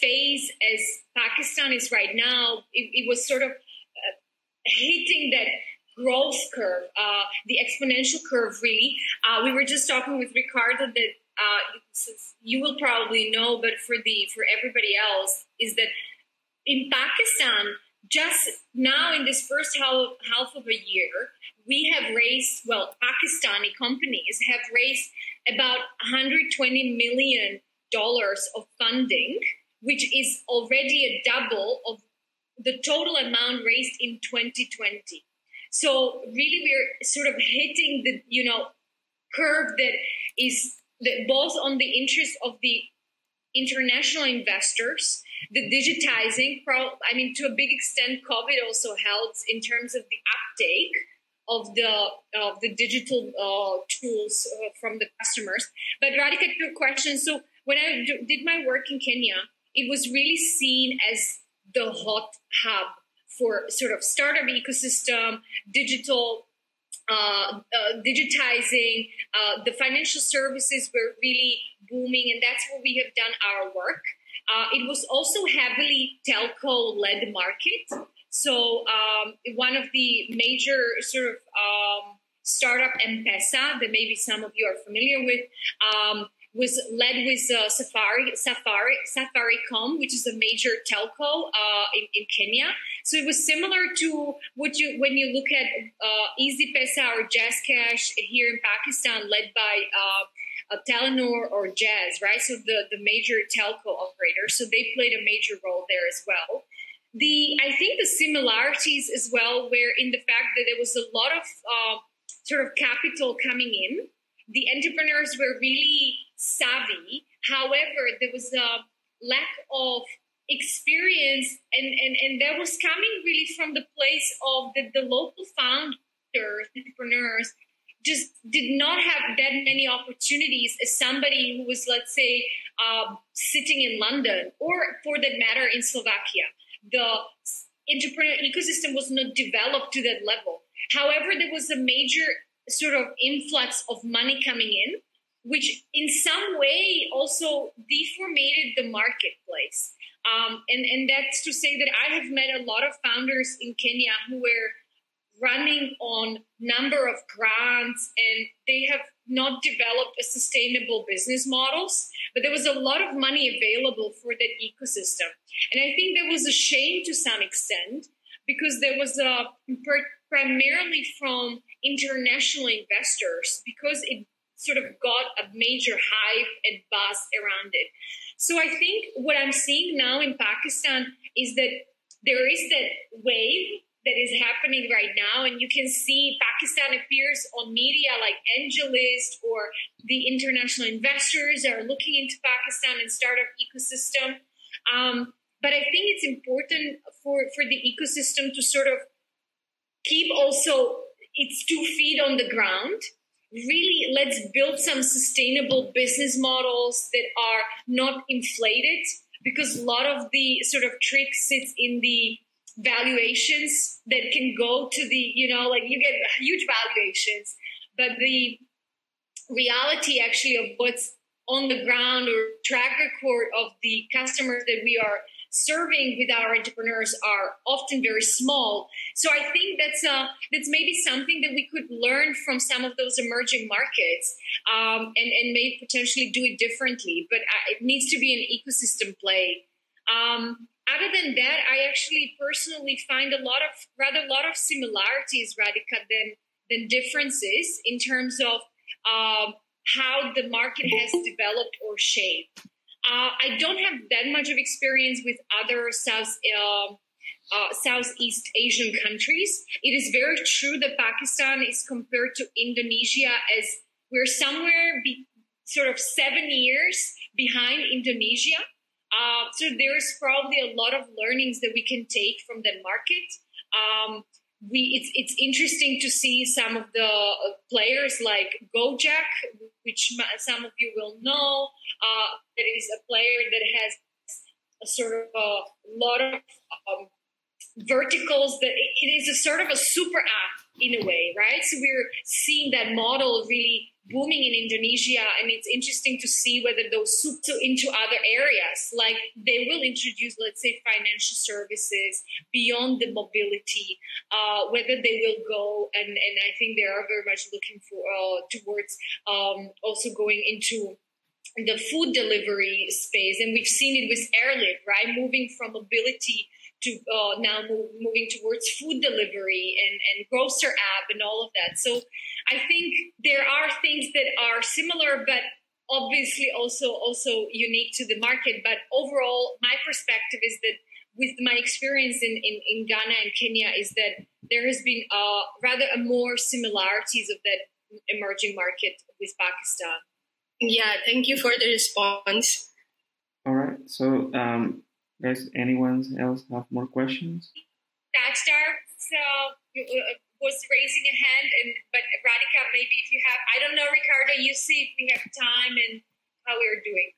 phase as Pakistan is right now. It, it was sort of uh, hitting that growth curve, uh, the exponential curve, really. Uh, we were just talking with Ricardo that uh, you will probably know, but for the for everybody else, is that in Pakistan, just now in this first half, half of a year, we have raised, well, Pakistani companies have raised about 120 million dollars of funding, which is already a double of the total amount raised in 2020. So really, we're sort of hitting the you know curve that is the, both on the interest of the international investors, the digitizing. Pro, I mean, to a big extent, COVID also helps in terms of the uptake of the of the digital uh, tools uh, from the customers. But Radhika, your question. So when I did my work in Kenya, it was really seen as the hot hub for sort of startup ecosystem, digital uh, uh, digitizing. Uh, the financial services were really booming, and that's where we have done our work. Uh, it was also heavily telco-led market. So um, one of the major sort of um, startup M-Pesa that maybe some of you are familiar with um, was led with uh, Safari, Safari, Safaricom, which is a major telco uh, in, in, Kenya. So it was similar to what you when you look at uh, Easypaisa or JazzCash here in Pakistan, led by uh, Telenor or Jazz, right? So the the major telco operator. So they played a major role there as well. The I think the similarities as well were in the fact that there was a lot of uh, sort of capital coming in. The entrepreneurs were really savvy. However, there was a lack of experience and, and, and that was coming really from the place of the, the local founders, entrepreneurs, just did not have that many opportunities as somebody who was, let's say, uh, sitting in London or for that matter in Slovakia. The entrepreneur ecosystem was not developed to that level. However, there was a major sort of influx of money coming in which in some way also deformated the marketplace. Um, and, and that's to say that I have met a lot of founders in Kenya who were running on number of grants and they have not developed a sustainable business models but there was a lot of money available for that ecosystem and i think there was a shame to some extent because there was a primarily from international investors because it sort of got a major hype and buzz around it. So I think what I'm seeing now in Pakistan is that there is that wave that is happening right now, and you can see Pakistan appears on media like AngelList or the international investors are looking into Pakistan and startup ecosystem. Um, but I think it's important for for the ecosystem to sort of keep also its two feet on the ground really let's build some sustainable business models that are not inflated because a lot of the sort of trick sits in the valuations that can go to the you know like you get huge valuations but the reality actually of what's on the ground or track record of the customers that we are serving with our entrepreneurs are often very small. So I think that's uh, that's maybe something that we could learn from some of those emerging markets um, and and maybe potentially do it differently. But uh, it needs to be an ecosystem play. Um, other than that, I actually personally find a lot of rather a lot of similarities, Radhika, than than differences in terms of um, how the market has developed or shaped. Uh, I don't have that much of experience with other South uh, uh, Southeast Asian countries. It is very true that Pakistan is compared to Indonesia as we're somewhere be, sort of seven years behind Indonesia. Uh, so there's probably a lot of learnings that we can take from the market. Um, we it's it's interesting to see some of the uh, players like Gojek, which some of you will know. Uh, that is a player that has a sort of a lot of um, verticals. That it is a sort of a super app in a way, right? So we're seeing that model really booming in Indonesia, and it's interesting to see whether those soup into other areas. Like they will introduce, let's say, financial services beyond the mobility. Uh, whether they will go, and and I think they are very much looking for uh, towards um, also going into the food delivery space, and we've seen it with Airlift, right? Moving from mobility to uh, now move, moving towards food delivery and, and GrocerApp and all of that. So I think there are things that are similar, but obviously also also unique to the market. But overall, my perspective is that with my experience in, in, in Ghana and Kenya is that there has been uh, rather a more similarities of that emerging market with Pakistan. Yeah, thank you for the response. All right. So, um, does anyone else have more questions? Dagstar, so uh, was raising a hand, and but Radhika, maybe if you have, I don't know, Ricardo, you see if we have time and how we're doing.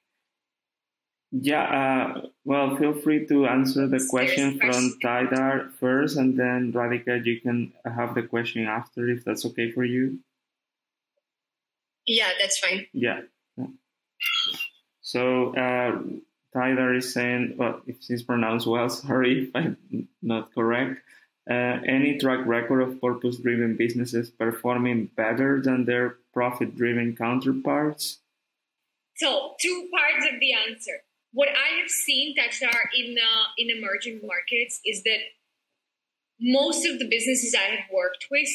Yeah, uh, well, feel free to answer the question from Tidar first, and then Radhika, you can have the question after if that's okay for you. Yeah, that's fine. Yeah. So uh, Tyler is saying, well, if it's pronounced well, sorry if I'm not correct. Uh, any track record of purpose driven businesses performing better than their profit driven counterparts? So, two parts of the answer. What I have seen, Touchstar, in, uh, in emerging markets is that most of the businesses I have worked with,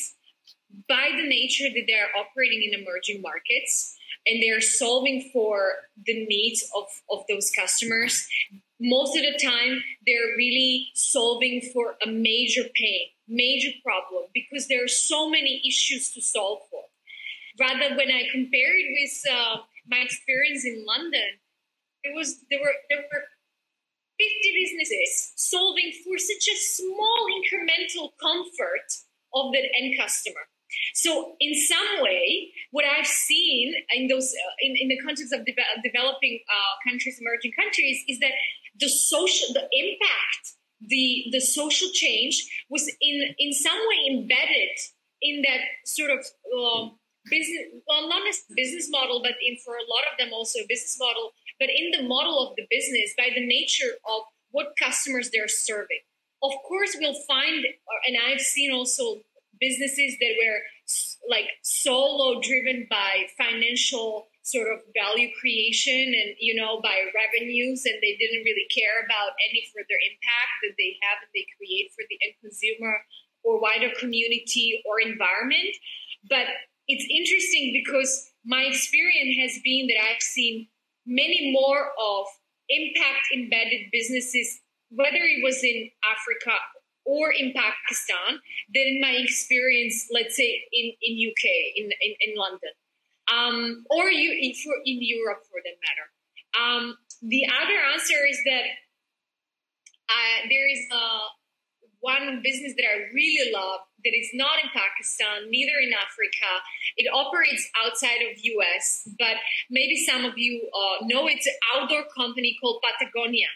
by the nature that they're operating in emerging markets, and they're solving for the needs of, of those customers. Most of the time, they're really solving for a major pain, major problem, because there are so many issues to solve for. Rather, when I compare it with uh, my experience in London, it was there were there were 50 businesses solving for such a small incremental comfort of the end customer. So, in some way, what I've seen in those uh, in, in the context of de- developing uh, countries, emerging countries, is that the social, the impact, the the social change was in in some way embedded in that sort of um, business, well, not as business model, but in for a lot of them also business model, but in the model of the business by the nature of what customers they're serving. Of course, we'll find, uh, and I've seen also businesses that were like solo driven by financial sort of value creation and you know by revenues and they didn't really care about any further impact that they have that they create for the end consumer or wider community or environment. But it's interesting because my experience has been that i've seen many more of impact embedded businesses whether it was in africa or in Pakistan than in my experience, let's say in, in UK, in, in, in London, um, or you, in, for, in Europe for that matter. Um, the other answer is that uh, there is a, one business that I really love that is not in Pakistan, neither in Africa. It operates outside of US, but maybe some of you uh, know it's an outdoor company called Patagonia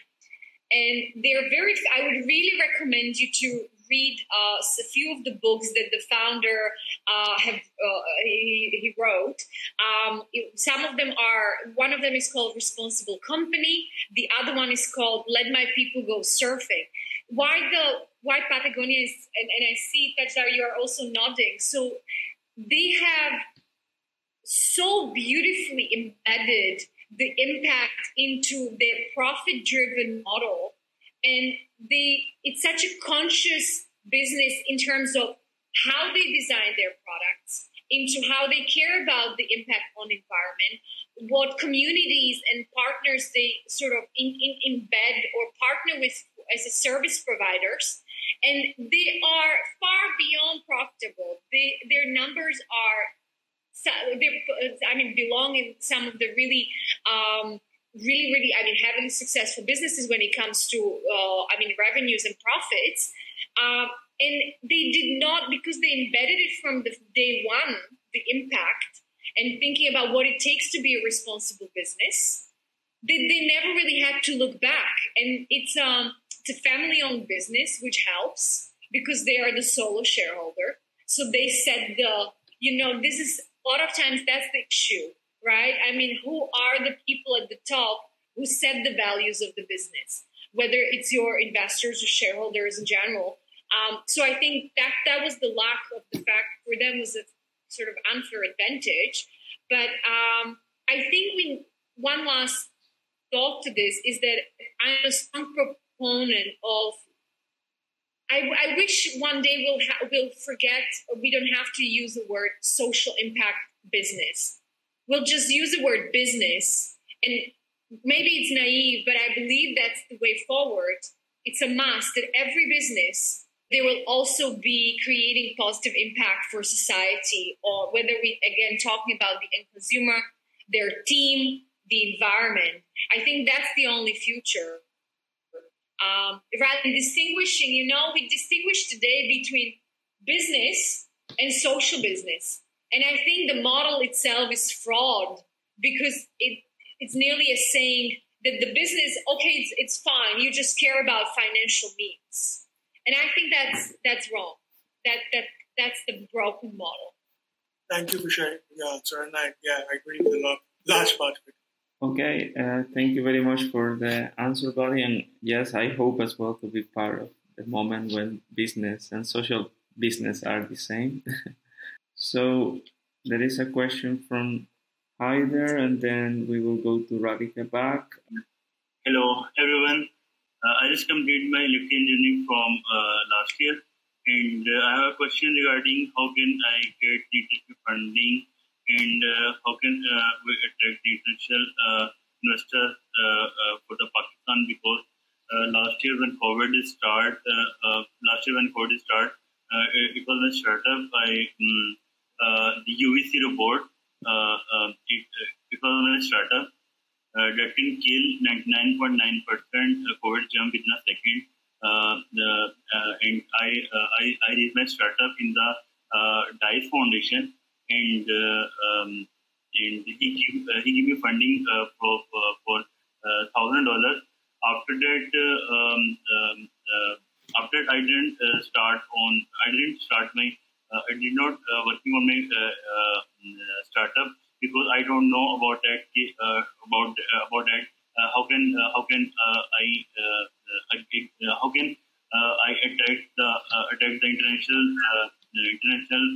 and they're very i would really recommend you to read uh, a few of the books that the founder uh, have uh, he, he, wrote. Um, some of them are one of them is called responsible company. The other one is called let my people go surfing. Why the why patagonia is and, and i see that you are also nodding. So they have so beautifully embedded the impact into their profit driven model. And they it's such a conscious business in terms of how they design their products into how they care about the impact on environment what communities and partners they sort of in, in, embed or partner with as a service providers. And they are far beyond profitable. They, their numbers are I mean, belong in some of the really, um, really, really, I mean, having successful businesses when it comes to, uh, I mean, revenues and profits. Uh, and they did not, because they embedded it from the day one, the impact, and thinking about what it takes to be a responsible business. They, they never really had to look back. And it's, um, it's a family owned business, which helps because they are the solo shareholder. So they set the, you know, this is a lot of times that's the issue, right? I mean, who are the people at the top who set the values of the business, whether it's your investors or shareholders in general? Um, so I think that that was the lack of the fact for them was a sort of unfair advantage. But um, I think we, one last thought to this is that I'm a strong proponent of I, I wish one day we'll ha- we'll forget we don't have to use the word social impact business. We'll just use the word business, and maybe it's naive, but I believe that's the way forward. It's a must that every business they will also be creating positive impact for society, or whether we again talking about the end consumer, their team, the environment. I think that's the only future. Um, rather distinguishing, you know, we distinguish today between business and social business. And I think the model itself is fraud because it, it's nearly a saying that the business, okay, it's, it's fine, you just care about financial means. And I think that's that's wrong. That that that's the broken model. Thank you for sharing your answer, and I yeah, I agree with a large part of it. Okay, uh, thank you very much for the answer, buddy. And yes, I hope as well to be part of the moment when business and social business are the same. so there is a question from Haider, and then we will go to Radhika back. Hello, everyone. Uh, I just completed my electrical engineering from uh, last year, and uh, I have a question regarding how can I get the funding and uh, how can uh, we attract the international uh, investors for the Pakistan because last year when COVID started, last year when COVID started, it, it, was a startup by um, the UVC report. It, it was a startup uh, that can kill 99.9% COVID jump within a second. Uh, the, uh, and I, I, I raised my startup in the DICE Foundation, and uh, um, and he give, uh, he gave me funding uh, for uh, for uh, thousand dollars. After that, uh, um, um, after that, I didn't start on. I didn't start my. I did not working on my startup because I don't know about that about about that. how can how can I, I how can I attract the attract the international international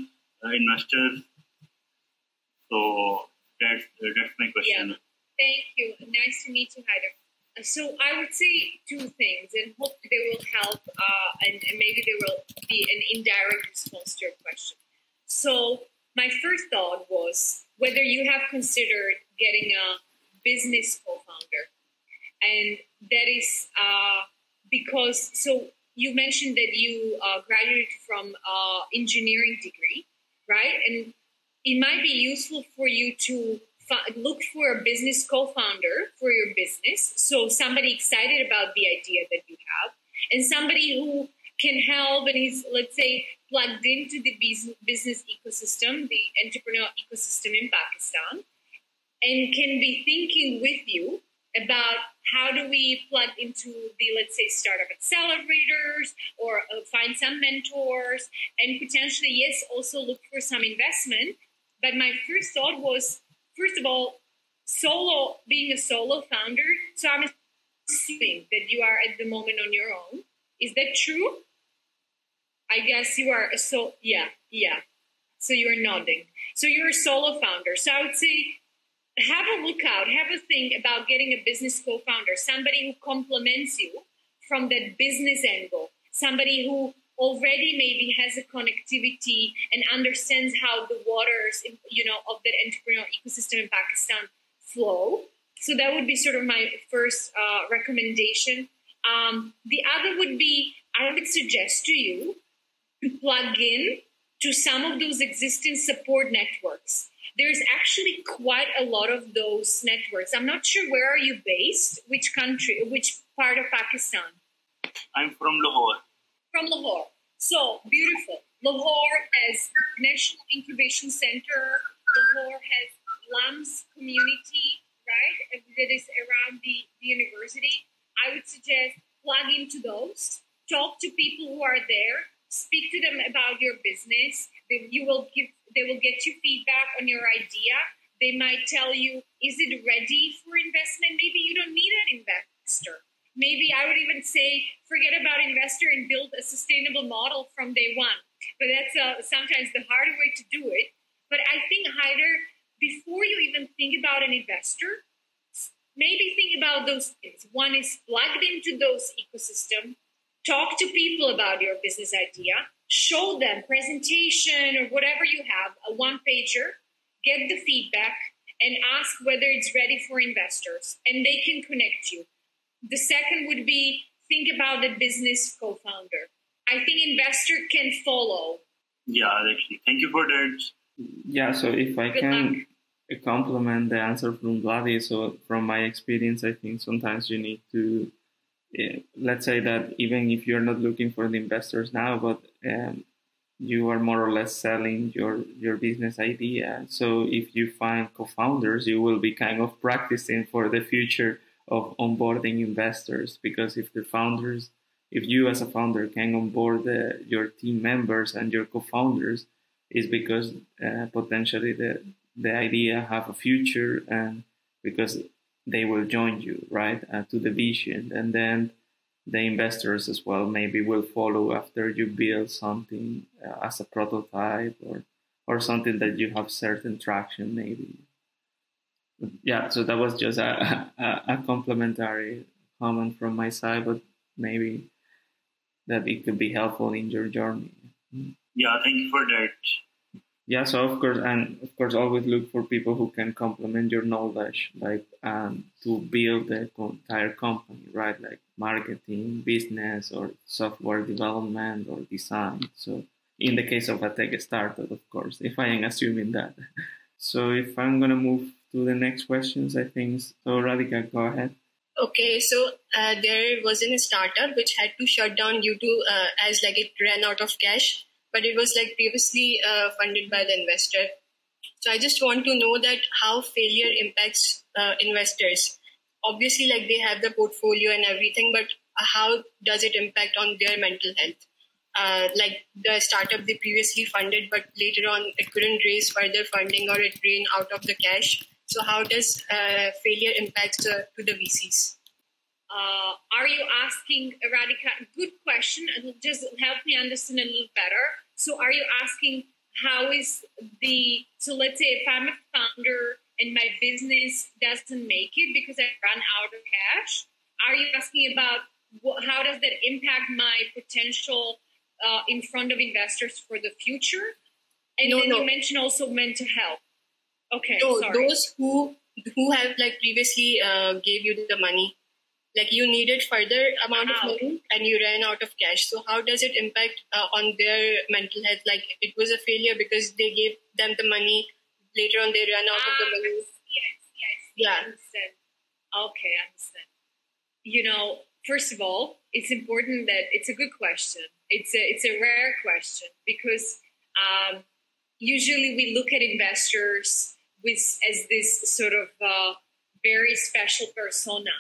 investors so that's uh, my question. Yeah. Thank you. Nice to meet you, Haider. Uh, so I would say two things, and hope they will help, uh, and, and, maybe they will be an indirect response to your question. So my first thought was whether you have considered getting a business co-founder, and that is uh, because so you mentioned that you uh, graduated from uh, engineering degree, right? And it might be useful for you to look for a business co-founder for your business. So somebody excited about the idea that you have and somebody who can help and is let's say plugged into the business ecosystem the entrepreneur ecosystem in pakistan and can be thinking with you about how do we plug into the let's say startup accelerators or uh, find some mentors and potentially yes also look for some investment but my first thought was, first of all, solo, being a solo founder. So I'm assuming that you are at the moment on your own. Is that true? I guess you are a so yeah, yeah. So you're nodding. So you're a solo founder. So I would say have a look out, have a think about getting a business co-founder, somebody who complements you from that business angle, somebody who already maybe has a connectivity and understands how the waters, you know, of that entrepreneurial ecosystem in Pakistan flow. So that would be sort of my first uh, recommendation. Um, the other would be I would suggest to you to plug in to some of those existing support networks. There's actually quite a lot of those networks. I'm not sure where are you based, which country, which part of Pakistan. I'm from Lahore from Lahore. So beautiful. Lahore has National Incubation Center. Lahore has LUMS community, right? That is around the, the university. I would suggest plug into those. Talk to people who are there. Speak to them about your business. They, you will give. They will get you feedback on your idea. They might tell you, is it ready for investment? Maybe you don't need an investor maybe I would even say forget about investor and build a sustainable model from day one. But that's uh, sometimes the harder way to do it. But I think Haider, before you even think about an investor, maybe think about those things. One is plugged into those ecosystem. talk to people about your business idea, show them presentation or whatever you have, a one pager, get the feedback, and ask whether it's ready for investors, and they can connect you. The second would be think about the business co-founder. I think investor can follow. Yeah, actually. Thank you for that. Yeah, so if I Good can complement the answer from Vladi, so from my experience, I think sometimes you need to, uh, let's say that even if you're not looking for the investors now, but um, you are more or less selling your your business idea. So if you find co-founders, you will be kind of practicing for the future of onboarding investors because if the founders if you as a founder can onboard your team members and your co-founders is because uh, potentially the the idea have a future and because they will join you right uh, to the vision. And then the investors as well maybe will follow after you build something uh, as a prototype or or something that you have certain traction maybe yeah so that was just a, a, a complimentary comment from my side but maybe that it could be helpful in your journey. Yeah, thank you for that. yeah so of course and of course always look for people who can complement your knowledge like um, to build the entire company right? Like marketing business or software development or design. So in the case of a tech startup of course if i am assuming that. So if i'm going to move to the next questions i think so radhika go ahead Okay, so uh, there was a startup which had to shut down due to uh, as like it ran out of cash, but it was like previously uh, funded by the investor. So I just want to know that how failure impacts uh, investors. Obviously, like they have the portfolio and everything, but how does it impact on their mental health? Uh, like the startup they previously funded, but later on it couldn't raise further funding or it ran out of the cash. So how does uh, failure impact to, to the VCs? Uh, are you asking, Radhika? Good question. It'll just help me understand a little better. So, are you asking how is the so? Let's say if I'm a founder and my business doesn't make it because I run out of cash, are you asking about what, how does that impact my potential uh, in front of investors for the future? And No, then no. you mentioned also mental health. Okay, So sorry. those who who have like previously uh, gave you the money, like you needed further amount of money and you ran out of cash. So how does it impact uh, on their mental health? Like it was a failure because they gave them the money. Later on, they ran out of the Ah, money. Yes, yes, Yeah. I understand. Okay, I understand. You know, first of all, it's important that it's a good question. It's a it's a rare question because um, usually we look at investors with as this sort of uh, very special persona.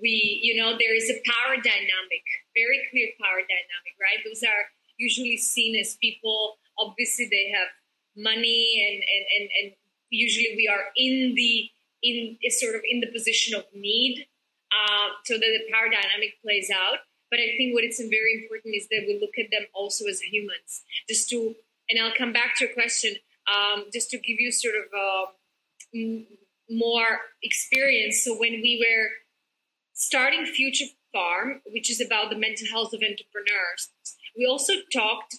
We, you know, there is a power dynamic, very clear power dynamic, right? Those are usually seen as people. Obviously, they have money, and and and, and usually we are in the in is sort of in the position of need, uh, so that the power dynamic plays out. But I think what is very important is that we look at them also as humans, just to. And I'll come back to your question, um, just to give you sort of a m- more experience. So when we were starting Future Farm, which is about the mental health of entrepreneurs, we also talked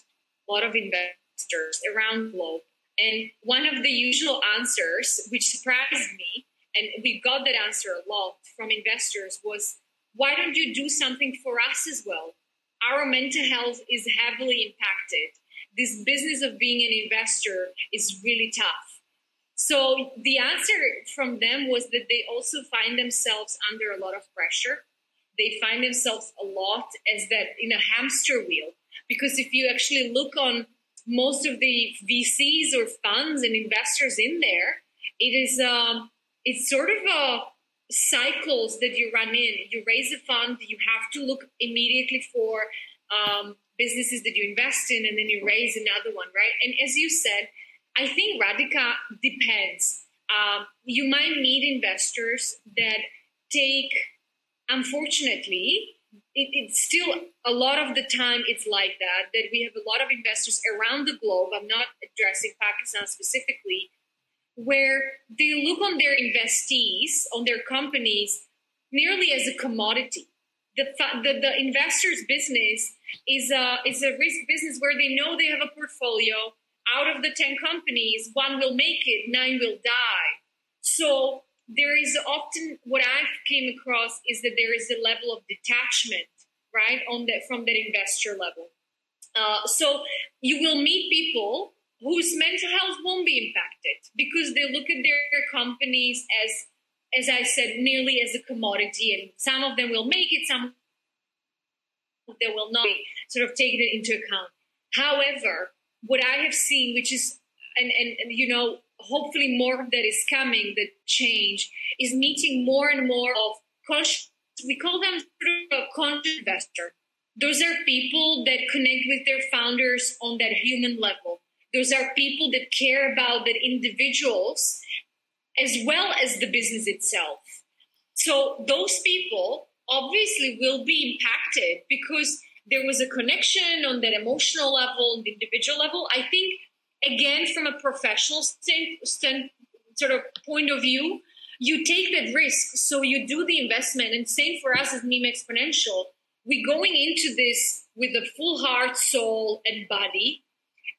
a lot of investors around the globe. And one of the usual answers, which surprised me, and we got that answer a lot from investors, was why don't you do something for us as well? Our mental health is heavily impacted. This business of being an investor is really tough. So the answer from them was that they also find themselves under a lot of pressure. They find themselves a lot as that in a hamster wheel. Because if you actually look on most of the VCs or funds and investors in there, it is um, it's sort of a cycles that you run in. You raise a fund, you have to look immediately for um, businesses that you invest in, and then you raise another one, right? And as you said, I think Radhika depends. Um, you might meet investors that take, unfortunately, it, it's still a lot of the time it's like that, that we have a lot of investors around the globe. I'm not addressing Pakistan specifically, where they look on their investees, on their companies, nearly as a commodity. the, the, the investor's business is a, is a risk business where they know they have a portfolio. Out of the 10 companies, one will make it, nine will die. So there is often what I've came across is that there is a level of detachment, right, on that from that investor level. Uh, so you will meet people whose mental health won't be impacted because they look at their companies as as I said, nearly as a commodity, and some of them will make it, some of them will not sort of taken it into account. However, what I have seen, which is, and, and, and you know, hopefully more of that is coming, the change, is meeting more and more of conscious, we call them sort of a conscious investor. Those are people that connect with their founders on that human level. Those are people that care about the individuals as well as the business itself. So those people obviously will be impacted because there was a connection on that emotional level, and the individual level. I think, again, from a professional stand, stand, sort of point of view, you take that risk. So you do the investment. And same for us as Neem Exponential. We're going into this with a full heart, soul, and body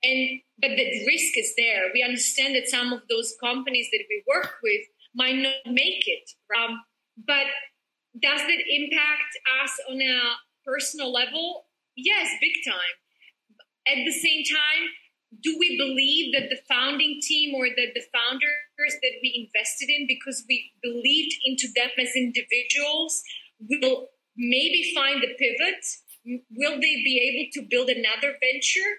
and but the risk is there. We understand that some of those companies that we work with might not make it. Um, but does that impact us on a personal level? Yes, big time. At the same time, do we believe that the founding team or that the founders that we invested in because we believed into them as individuals will maybe find the pivot? Will they be able to build another venture?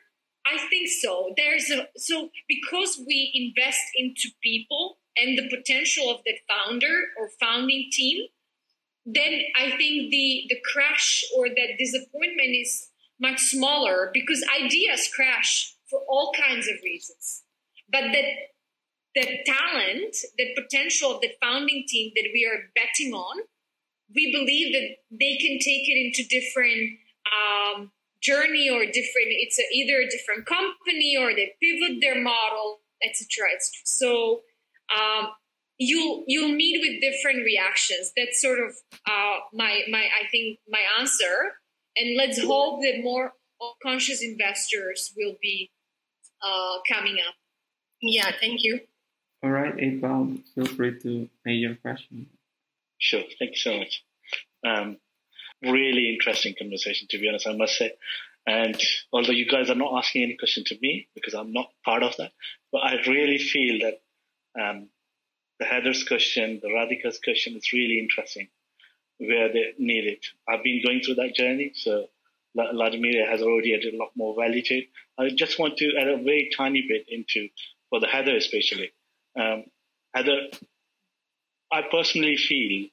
I think so. There's a so because we invest into people and the potential of that founder or founding team, then I think the the crash or that disappointment is much smaller because ideas crash for all kinds of reasons. But that the talent, the potential of the founding team that we are betting on, we believe that they can take it into different um, journey or different it's a, either a different company or they pivot their model etc so um, you'll you'll meet with different reactions. That's sort of uh, my my i think my answer. And let's hope that more conscious investors will be uh, coming up. Yeah thank you. All right April, feel free to make your question. Sure thank you so much. Um, really interesting conversation, to be honest, I must say. And although you guys are not asking any question to me because I'm not part of that, but I really feel that um, the Heather's question, the Radhika's question is really interesting where they need it. I've been going through that journey, so Vladimir has already added a lot more value to it. I just want to add a very tiny bit into, for the Heather especially. Um, Heather, I personally feel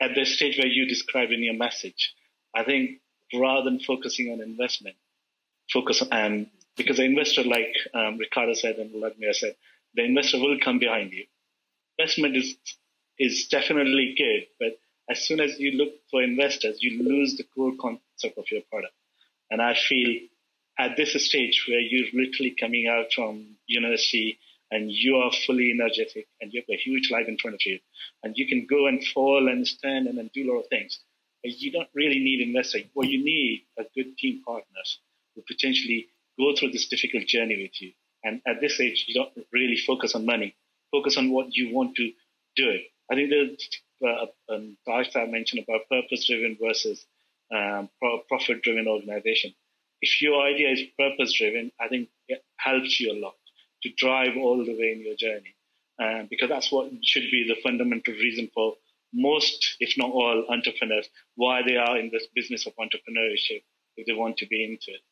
at the stage where you describe in your message. I think rather than focusing on investment, focus on because the investor, like um, Ricardo said and Vladimir said, the investor will come behind you. Investment is is definitely good, but as soon as you look for investors, you lose the core concept of your product. And I feel at this stage where you're literally coming out from university and you are fully energetic and you have a huge life in front of you and you can go and fall and stand and, and do a lot of things. But you don't really need investors. What you need are good team partners who potentially go through this difficult journey with you. And at this age, you don't really focus on money. Focus on what you want to do. I think the uh, um, I mentioned about purpose-driven versus um, profit-driven organization. If your idea is purpose-driven, I think it helps you a lot to drive all the way in your journey. Uh, because that's what should be the fundamental reason for most, if not all, entrepreneurs why they are in this business of entrepreneurship if they want to be into it.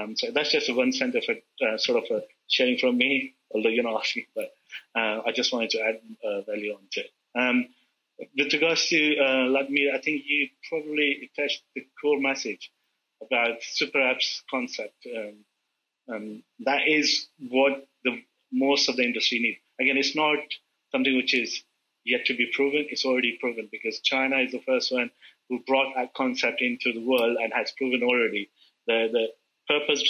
Um, so that's just one cent of a uh, sort of a sharing from me, although you're not asking, but uh, I just wanted to add uh, value onto it. Um, with regards to uh, Vladimir, I think you probably touched the core message about super apps concept. Um, um, that is what the most of the industry need. Again, it's not something which is yet to be proven. It's already proven because China is the first one who brought that concept into the world and has proven already the the purpose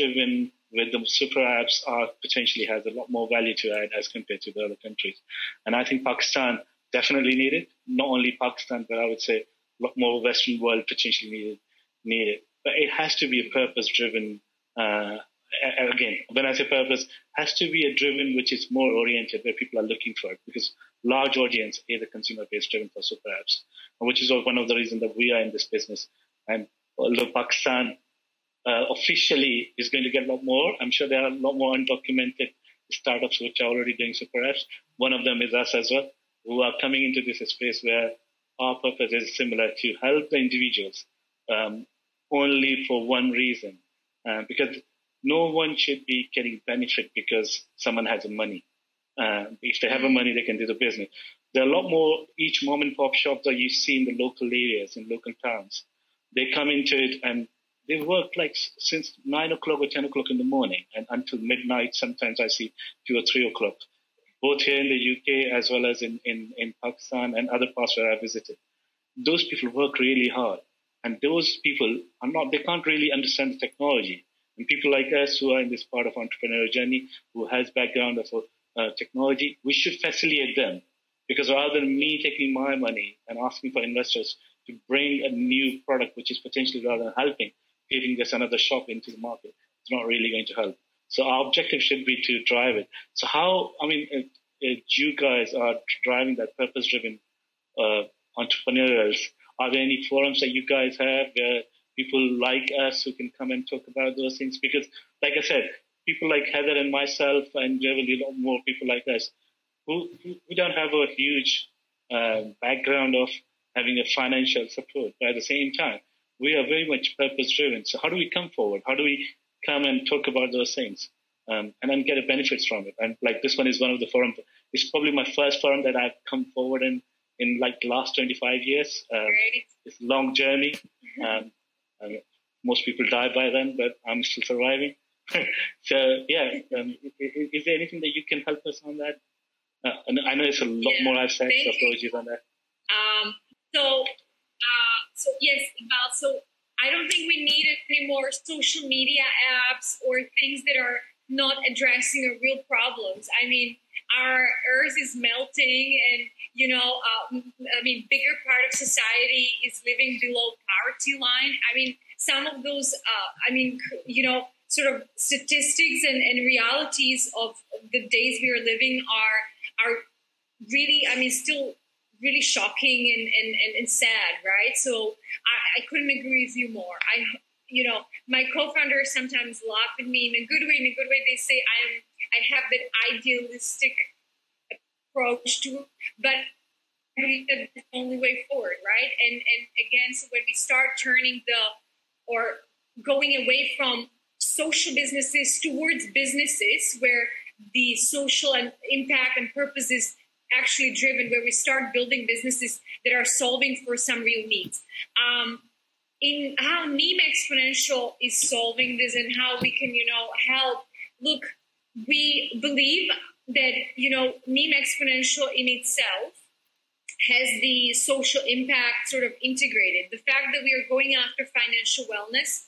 with the super apps are potentially has a lot more value to add as compared to the other countries. And I think Pakistan definitely need it. Not only Pakistan, but I would say a lot more Western world potentially needed. it. But it has to be a purpose-driven. Uh, again, when I say purpose, has to be a driven which is more oriented where people are looking for it because large audience is a consumer-based driven for super apps, which is one of the reasons that we are in this business. And although Pakistan uh, officially is going to get a lot more, I'm sure there are a lot more undocumented startups which are already doing super apps. One of them is us as well, who are coming into this space where our purpose is similar to help the individuals um, only for one reason, uh, because no one should be getting benefit because someone has money. Uh, if they have money, they can do the business. There are a lot more each mom and pop shops that you see in the local areas, in local towns. They come into it and they work like since nine o'clock or ten o'clock in the morning and until midnight. Sometimes I see two or three o'clock, both here in the UK as well as in, in, in Pakistan and other parts where I visited. Those people work really hard, and those people are not. They can't really understand the technology. And people like us who are in this part of entrepreneurial journey, who has background of uh, technology, we should facilitate them because rather than me taking my money and asking for investors to bring a new product, which is potentially rather helping, giving us another shop into the market. It's not really going to help. So our objective should be to drive it. So how, I mean, if, if you guys are driving that purpose-driven uh, entrepreneurials, are there any forums that you guys have where people like us who can come and talk about those things? Because, like I said, people like Heather and myself, and be a lot more people like us who, who, who don't have a huge uh, background of having a financial support. But at the same time, we are very much purpose driven. So how do we come forward? How do we come and talk about those things um, and then get a benefits from it? And like this one is one of the forums. It's probably my first forum that I've come forward in in like the last 25 years. Um, it's a long journey. Um, most people die by then, but I'm still surviving. so yeah, um, is, is, there anything that you can help us on that? Uh, I know it's a lot yeah, more I've said, so apologies on that. Um, so so yes, Val. So I don't think we need any more social media apps or things that are not addressing our real problems. I mean, our earth is melting, and you know, uh, I mean, bigger part of society is living below poverty line. I mean, some of those, uh, I mean, you know, sort of statistics and, and realities of the days we are living are are really, I mean, still really shocking and, and, and, and sad, right? So I, I couldn't agree with you more. I, you know, my co-founders sometimes laugh at me in a good way. In a good way, they say I am. I have that idealistic approach to, but the only way forward, right? And and again, so when we start turning the or going away from social businesses towards businesses where the social and impact and purpose is actually driven where we start building businesses that are solving for some real needs. Um, in how Neem Exponential is solving this and how we can, you know, help. Look, we believe that, you know, Neem Exponential in itself has the social impact sort of integrated. The fact that we are going after financial wellness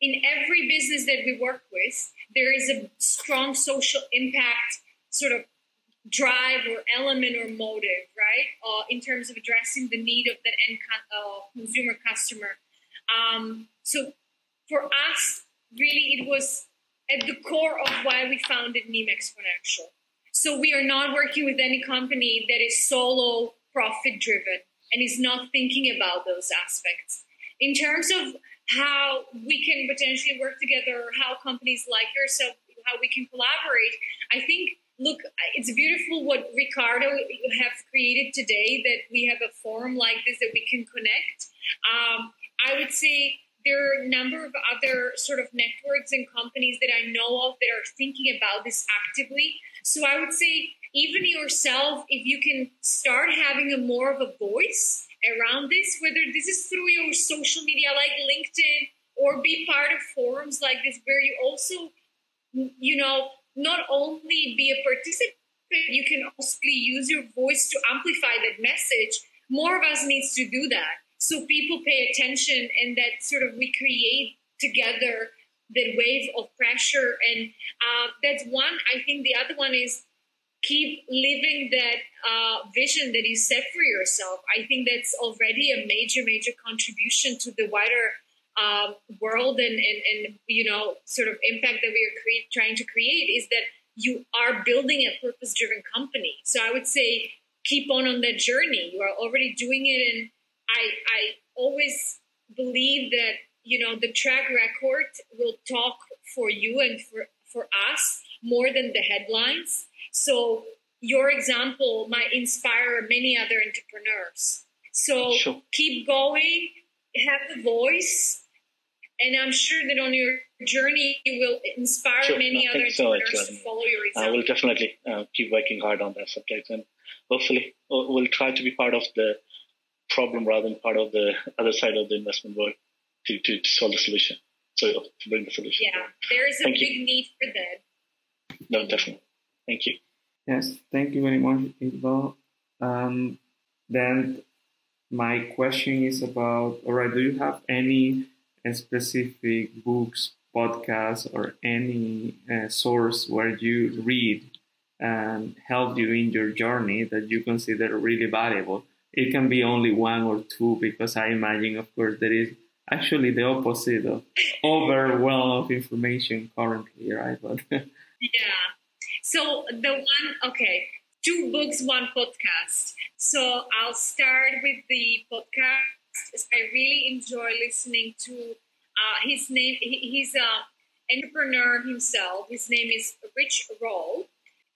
in every business that we work with, there is a strong social impact sort of drive or element or motive, right? Uh, in terms of addressing the need of that end uh, consumer customer. Um, so for us, really, it was at the core of why we founded Neem Exponential. So we are not working with any company that is solo profit driven and is not thinking about those aspects. In terms of how we can potentially work together, or how companies like yourself, how we can collaborate, I think look, it's beautiful what Ricardo have created today that we have a forum like this that we can connect. Um, I would say there are a number of other sort of networks and companies that I know of that are thinking about this actively. So I would say even yourself, if you can start having a more of a voice around this, whether this is through your social media like LinkedIn or be part of forums like this where you also you know not only be a participant, you can also use your voice to amplify that message. More of us needs to do that. So people pay attention and that sort of we create together that wave of pressure. And uh, that's one. I think the other one is keep living that uh, vision that you set for yourself. I think that's already a major, major contribution to the wider um, world and, and, and, you know, sort of impact that we are cre- trying to create is that you are building a purpose driven company. So I would say keep on on that journey. You are already doing it. And I, I always believe that, you know, the track record will talk for you and for, for us more than the headlines. So your example might inspire many other entrepreneurs. So sure. keep going, have the voice, and I'm sure that on your journey you will inspire sure. many no, other entrepreneurs so much, to follow your example. I will definitely uh, keep working hard on that subject, and hopefully we'll try to be part of the problem rather than part of the other side of the investment world to, to, to solve the solution. So to bring the solution. Yeah, there is a Thank big you. need for that. No, definitely. Thank you. Yes, thank you very much, Iqbal. Um, then my question is about, all right, do you have any uh, specific books, podcasts, or any uh, source where you read and help you in your journey that you consider really valuable? It can be only one or two because I imagine, of course, there is actually the opposite of overwhelm of information currently, right? But yeah. So the one, okay, two books, one podcast. So I'll start with the podcast. I really enjoy listening to uh, his name. He, he's a entrepreneur himself. His name is Rich Roll,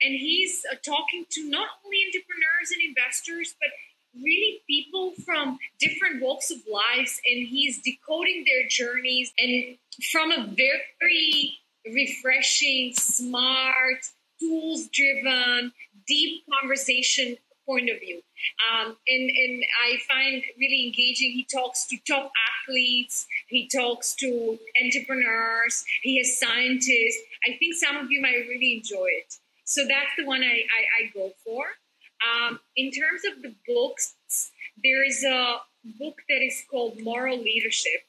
and he's uh, talking to not only entrepreneurs and investors, but really people from different walks of lives and he's decoding their journeys and from a very refreshing smart tools driven, deep conversation point of view. Um, and, and I find really engaging. He talks to top athletes, he talks to entrepreneurs, he has scientists. I think some of you might really enjoy it. So that's the one I, I, I go for. Um, in terms of the books, there is a book that is called Moral Leadership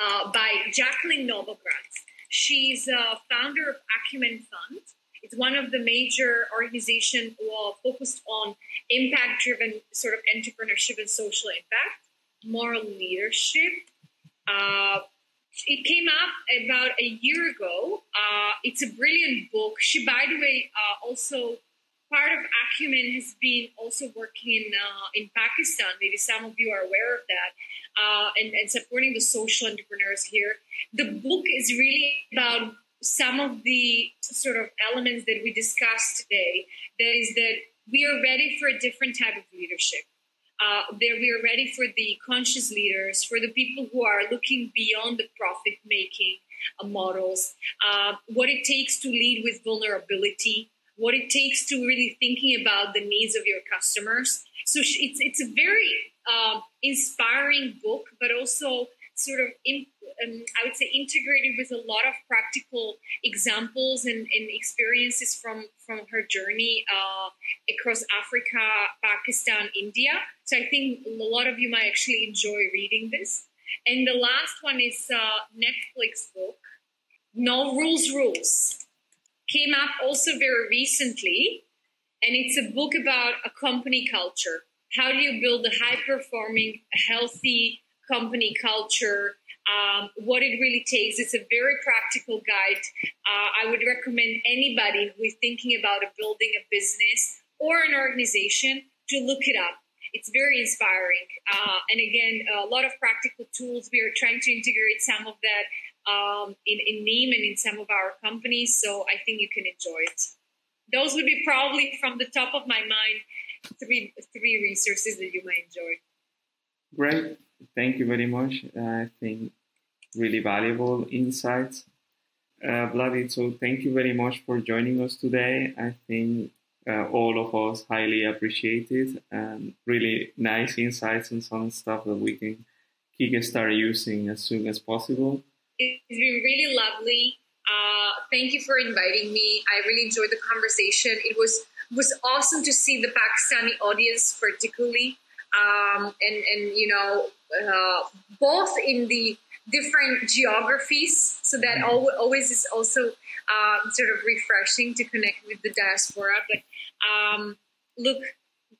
uh, by Jacqueline Novogratz. She's a founder of Acumen Fund. It's one of the major organizations focused on impact-driven sort of entrepreneurship and social impact, moral leadership. Uh, it came up about a year ago. Uh, it's a brilliant book. She, by the way, uh, also part of Acumen has been also working in uh, in Pakistan. Maybe some of you are aware of that, uh, and, and supporting the social entrepreneurs here. The book is really about some of the sort of elements that we discussed today that is that we are ready for a different type of leadership. Uh, that we are ready for the conscious leaders for the people who are looking beyond the profit making uh, models uh, what it takes to lead with vulnerability what it takes to really thinking about the needs of your customers. So it's it's a very uh, inspiring book but also sort of in, um, I would say integrated with a lot of practical examples and, and experiences from from her journey uh, across Africa, Pakistan, India. So I think a lot of you might actually enjoy reading this. And the last one is a Netflix book, No Rules Rules. Came up also very recently, and it's a book about a company culture. How do you build a high performing, healthy company culture, um, what it really takes. It's a very practical guide. Uh, I would recommend anybody who is thinking about building a business or an organization to look it up. It's very inspiring. Uh, and again, a lot of practical tools. We are trying to integrate some of that um, in, in Neem and in some of our companies. So I think you can enjoy it. Those would be probably from the top of my mind three three resources that you might enjoy. Great. Thank you very much. I think really valuable insights. Uh, Vladi, so thank you very much for joining us today. I think uh, all of us highly appreciate it and really nice insights and some stuff that we can kick start using as soon as possible. It's been really lovely. Uh, thank you for inviting me. I really enjoyed the conversation. It was was awesome to see the Pakistani audience, particularly, um, and and you know, uh, both in the different geographies. So that mm-hmm. always is also uh, sort of refreshing to connect with the diaspora. But um, look,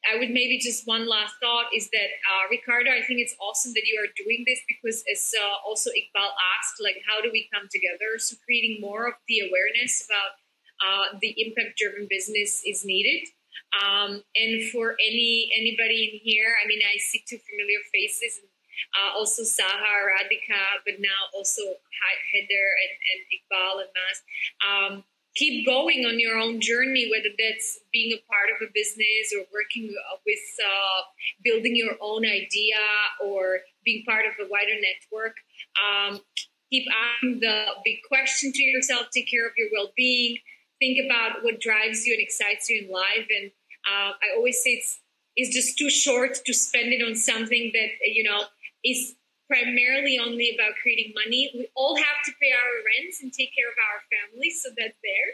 I would maybe just one last thought is that uh, Ricardo, I think it's awesome that you are doing this because as uh, also Iqbal asked, like how do we come together? So creating more of the awareness about uh, the impact-driven business is needed. Um, and for any anybody in here, I mean, I see two familiar faces. Uh, also Saha, Radhika, but now also Heather and, and Iqbal and Mas. Um, keep going on your own journey, whether that's being a part of a business or working with uh, building your own idea or being part of a wider network. Um, keep asking the big question to yourself, take care of your well being, think about what drives you and excites you in life. And uh, I always say it's, it's just too short to spend it on something that, you know, is primarily only about creating money. We all have to pay our rents and take care of our families, so that's there.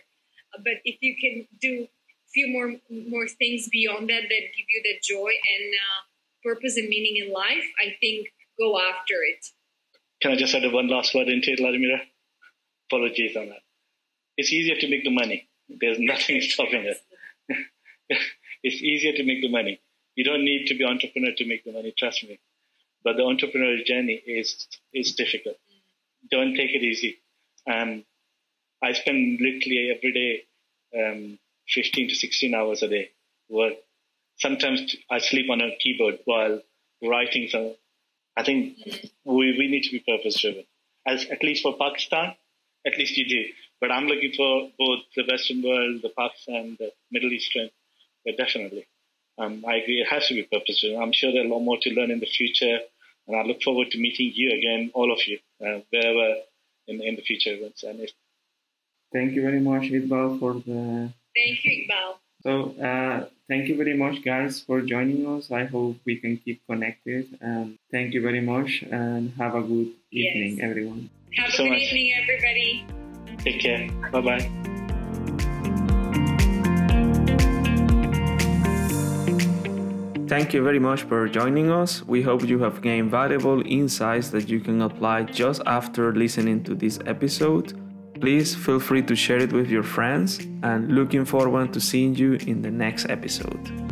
Uh, but if you can do a few more more things beyond that that give you that joy and uh, purpose and meaning in life, I think go after it. Can I just add one last word into it, Vladimira? Apologies on that. It's easier to make the money. There's nothing stopping it. it's easier to make the money. You don't need to be entrepreneur to make the money. Trust me but the entrepreneurial journey is is difficult. Don't take it easy. Um, I spend literally every day um, 15 to 16 hours a day work. Sometimes I sleep on a keyboard while writing some. I think we, we need to be purpose driven. As at least for Pakistan, at least you do. But I'm looking for both the Western world, the Pakistan, the Middle Eastern, but definitely. Um, I agree. It has to be purpose driven. I'm sure there's a lot more to learn in the future. And I look forward to meeting you again, all of you, uh, wherever in, in the future events. And if... Thank you very much, Iqbal, for the. Thank you, Iqbal. So, uh, thank you very much, guys, for joining us. I hope we can keep connected. And thank you very much, and have a good evening, yes. everyone. Have a so good much. evening, everybody. Take care. Bye bye. Thank you very much for joining us. We hope you have gained valuable insights that you can apply just after listening to this episode. Please feel free to share it with your friends and looking forward to seeing you in the next episode.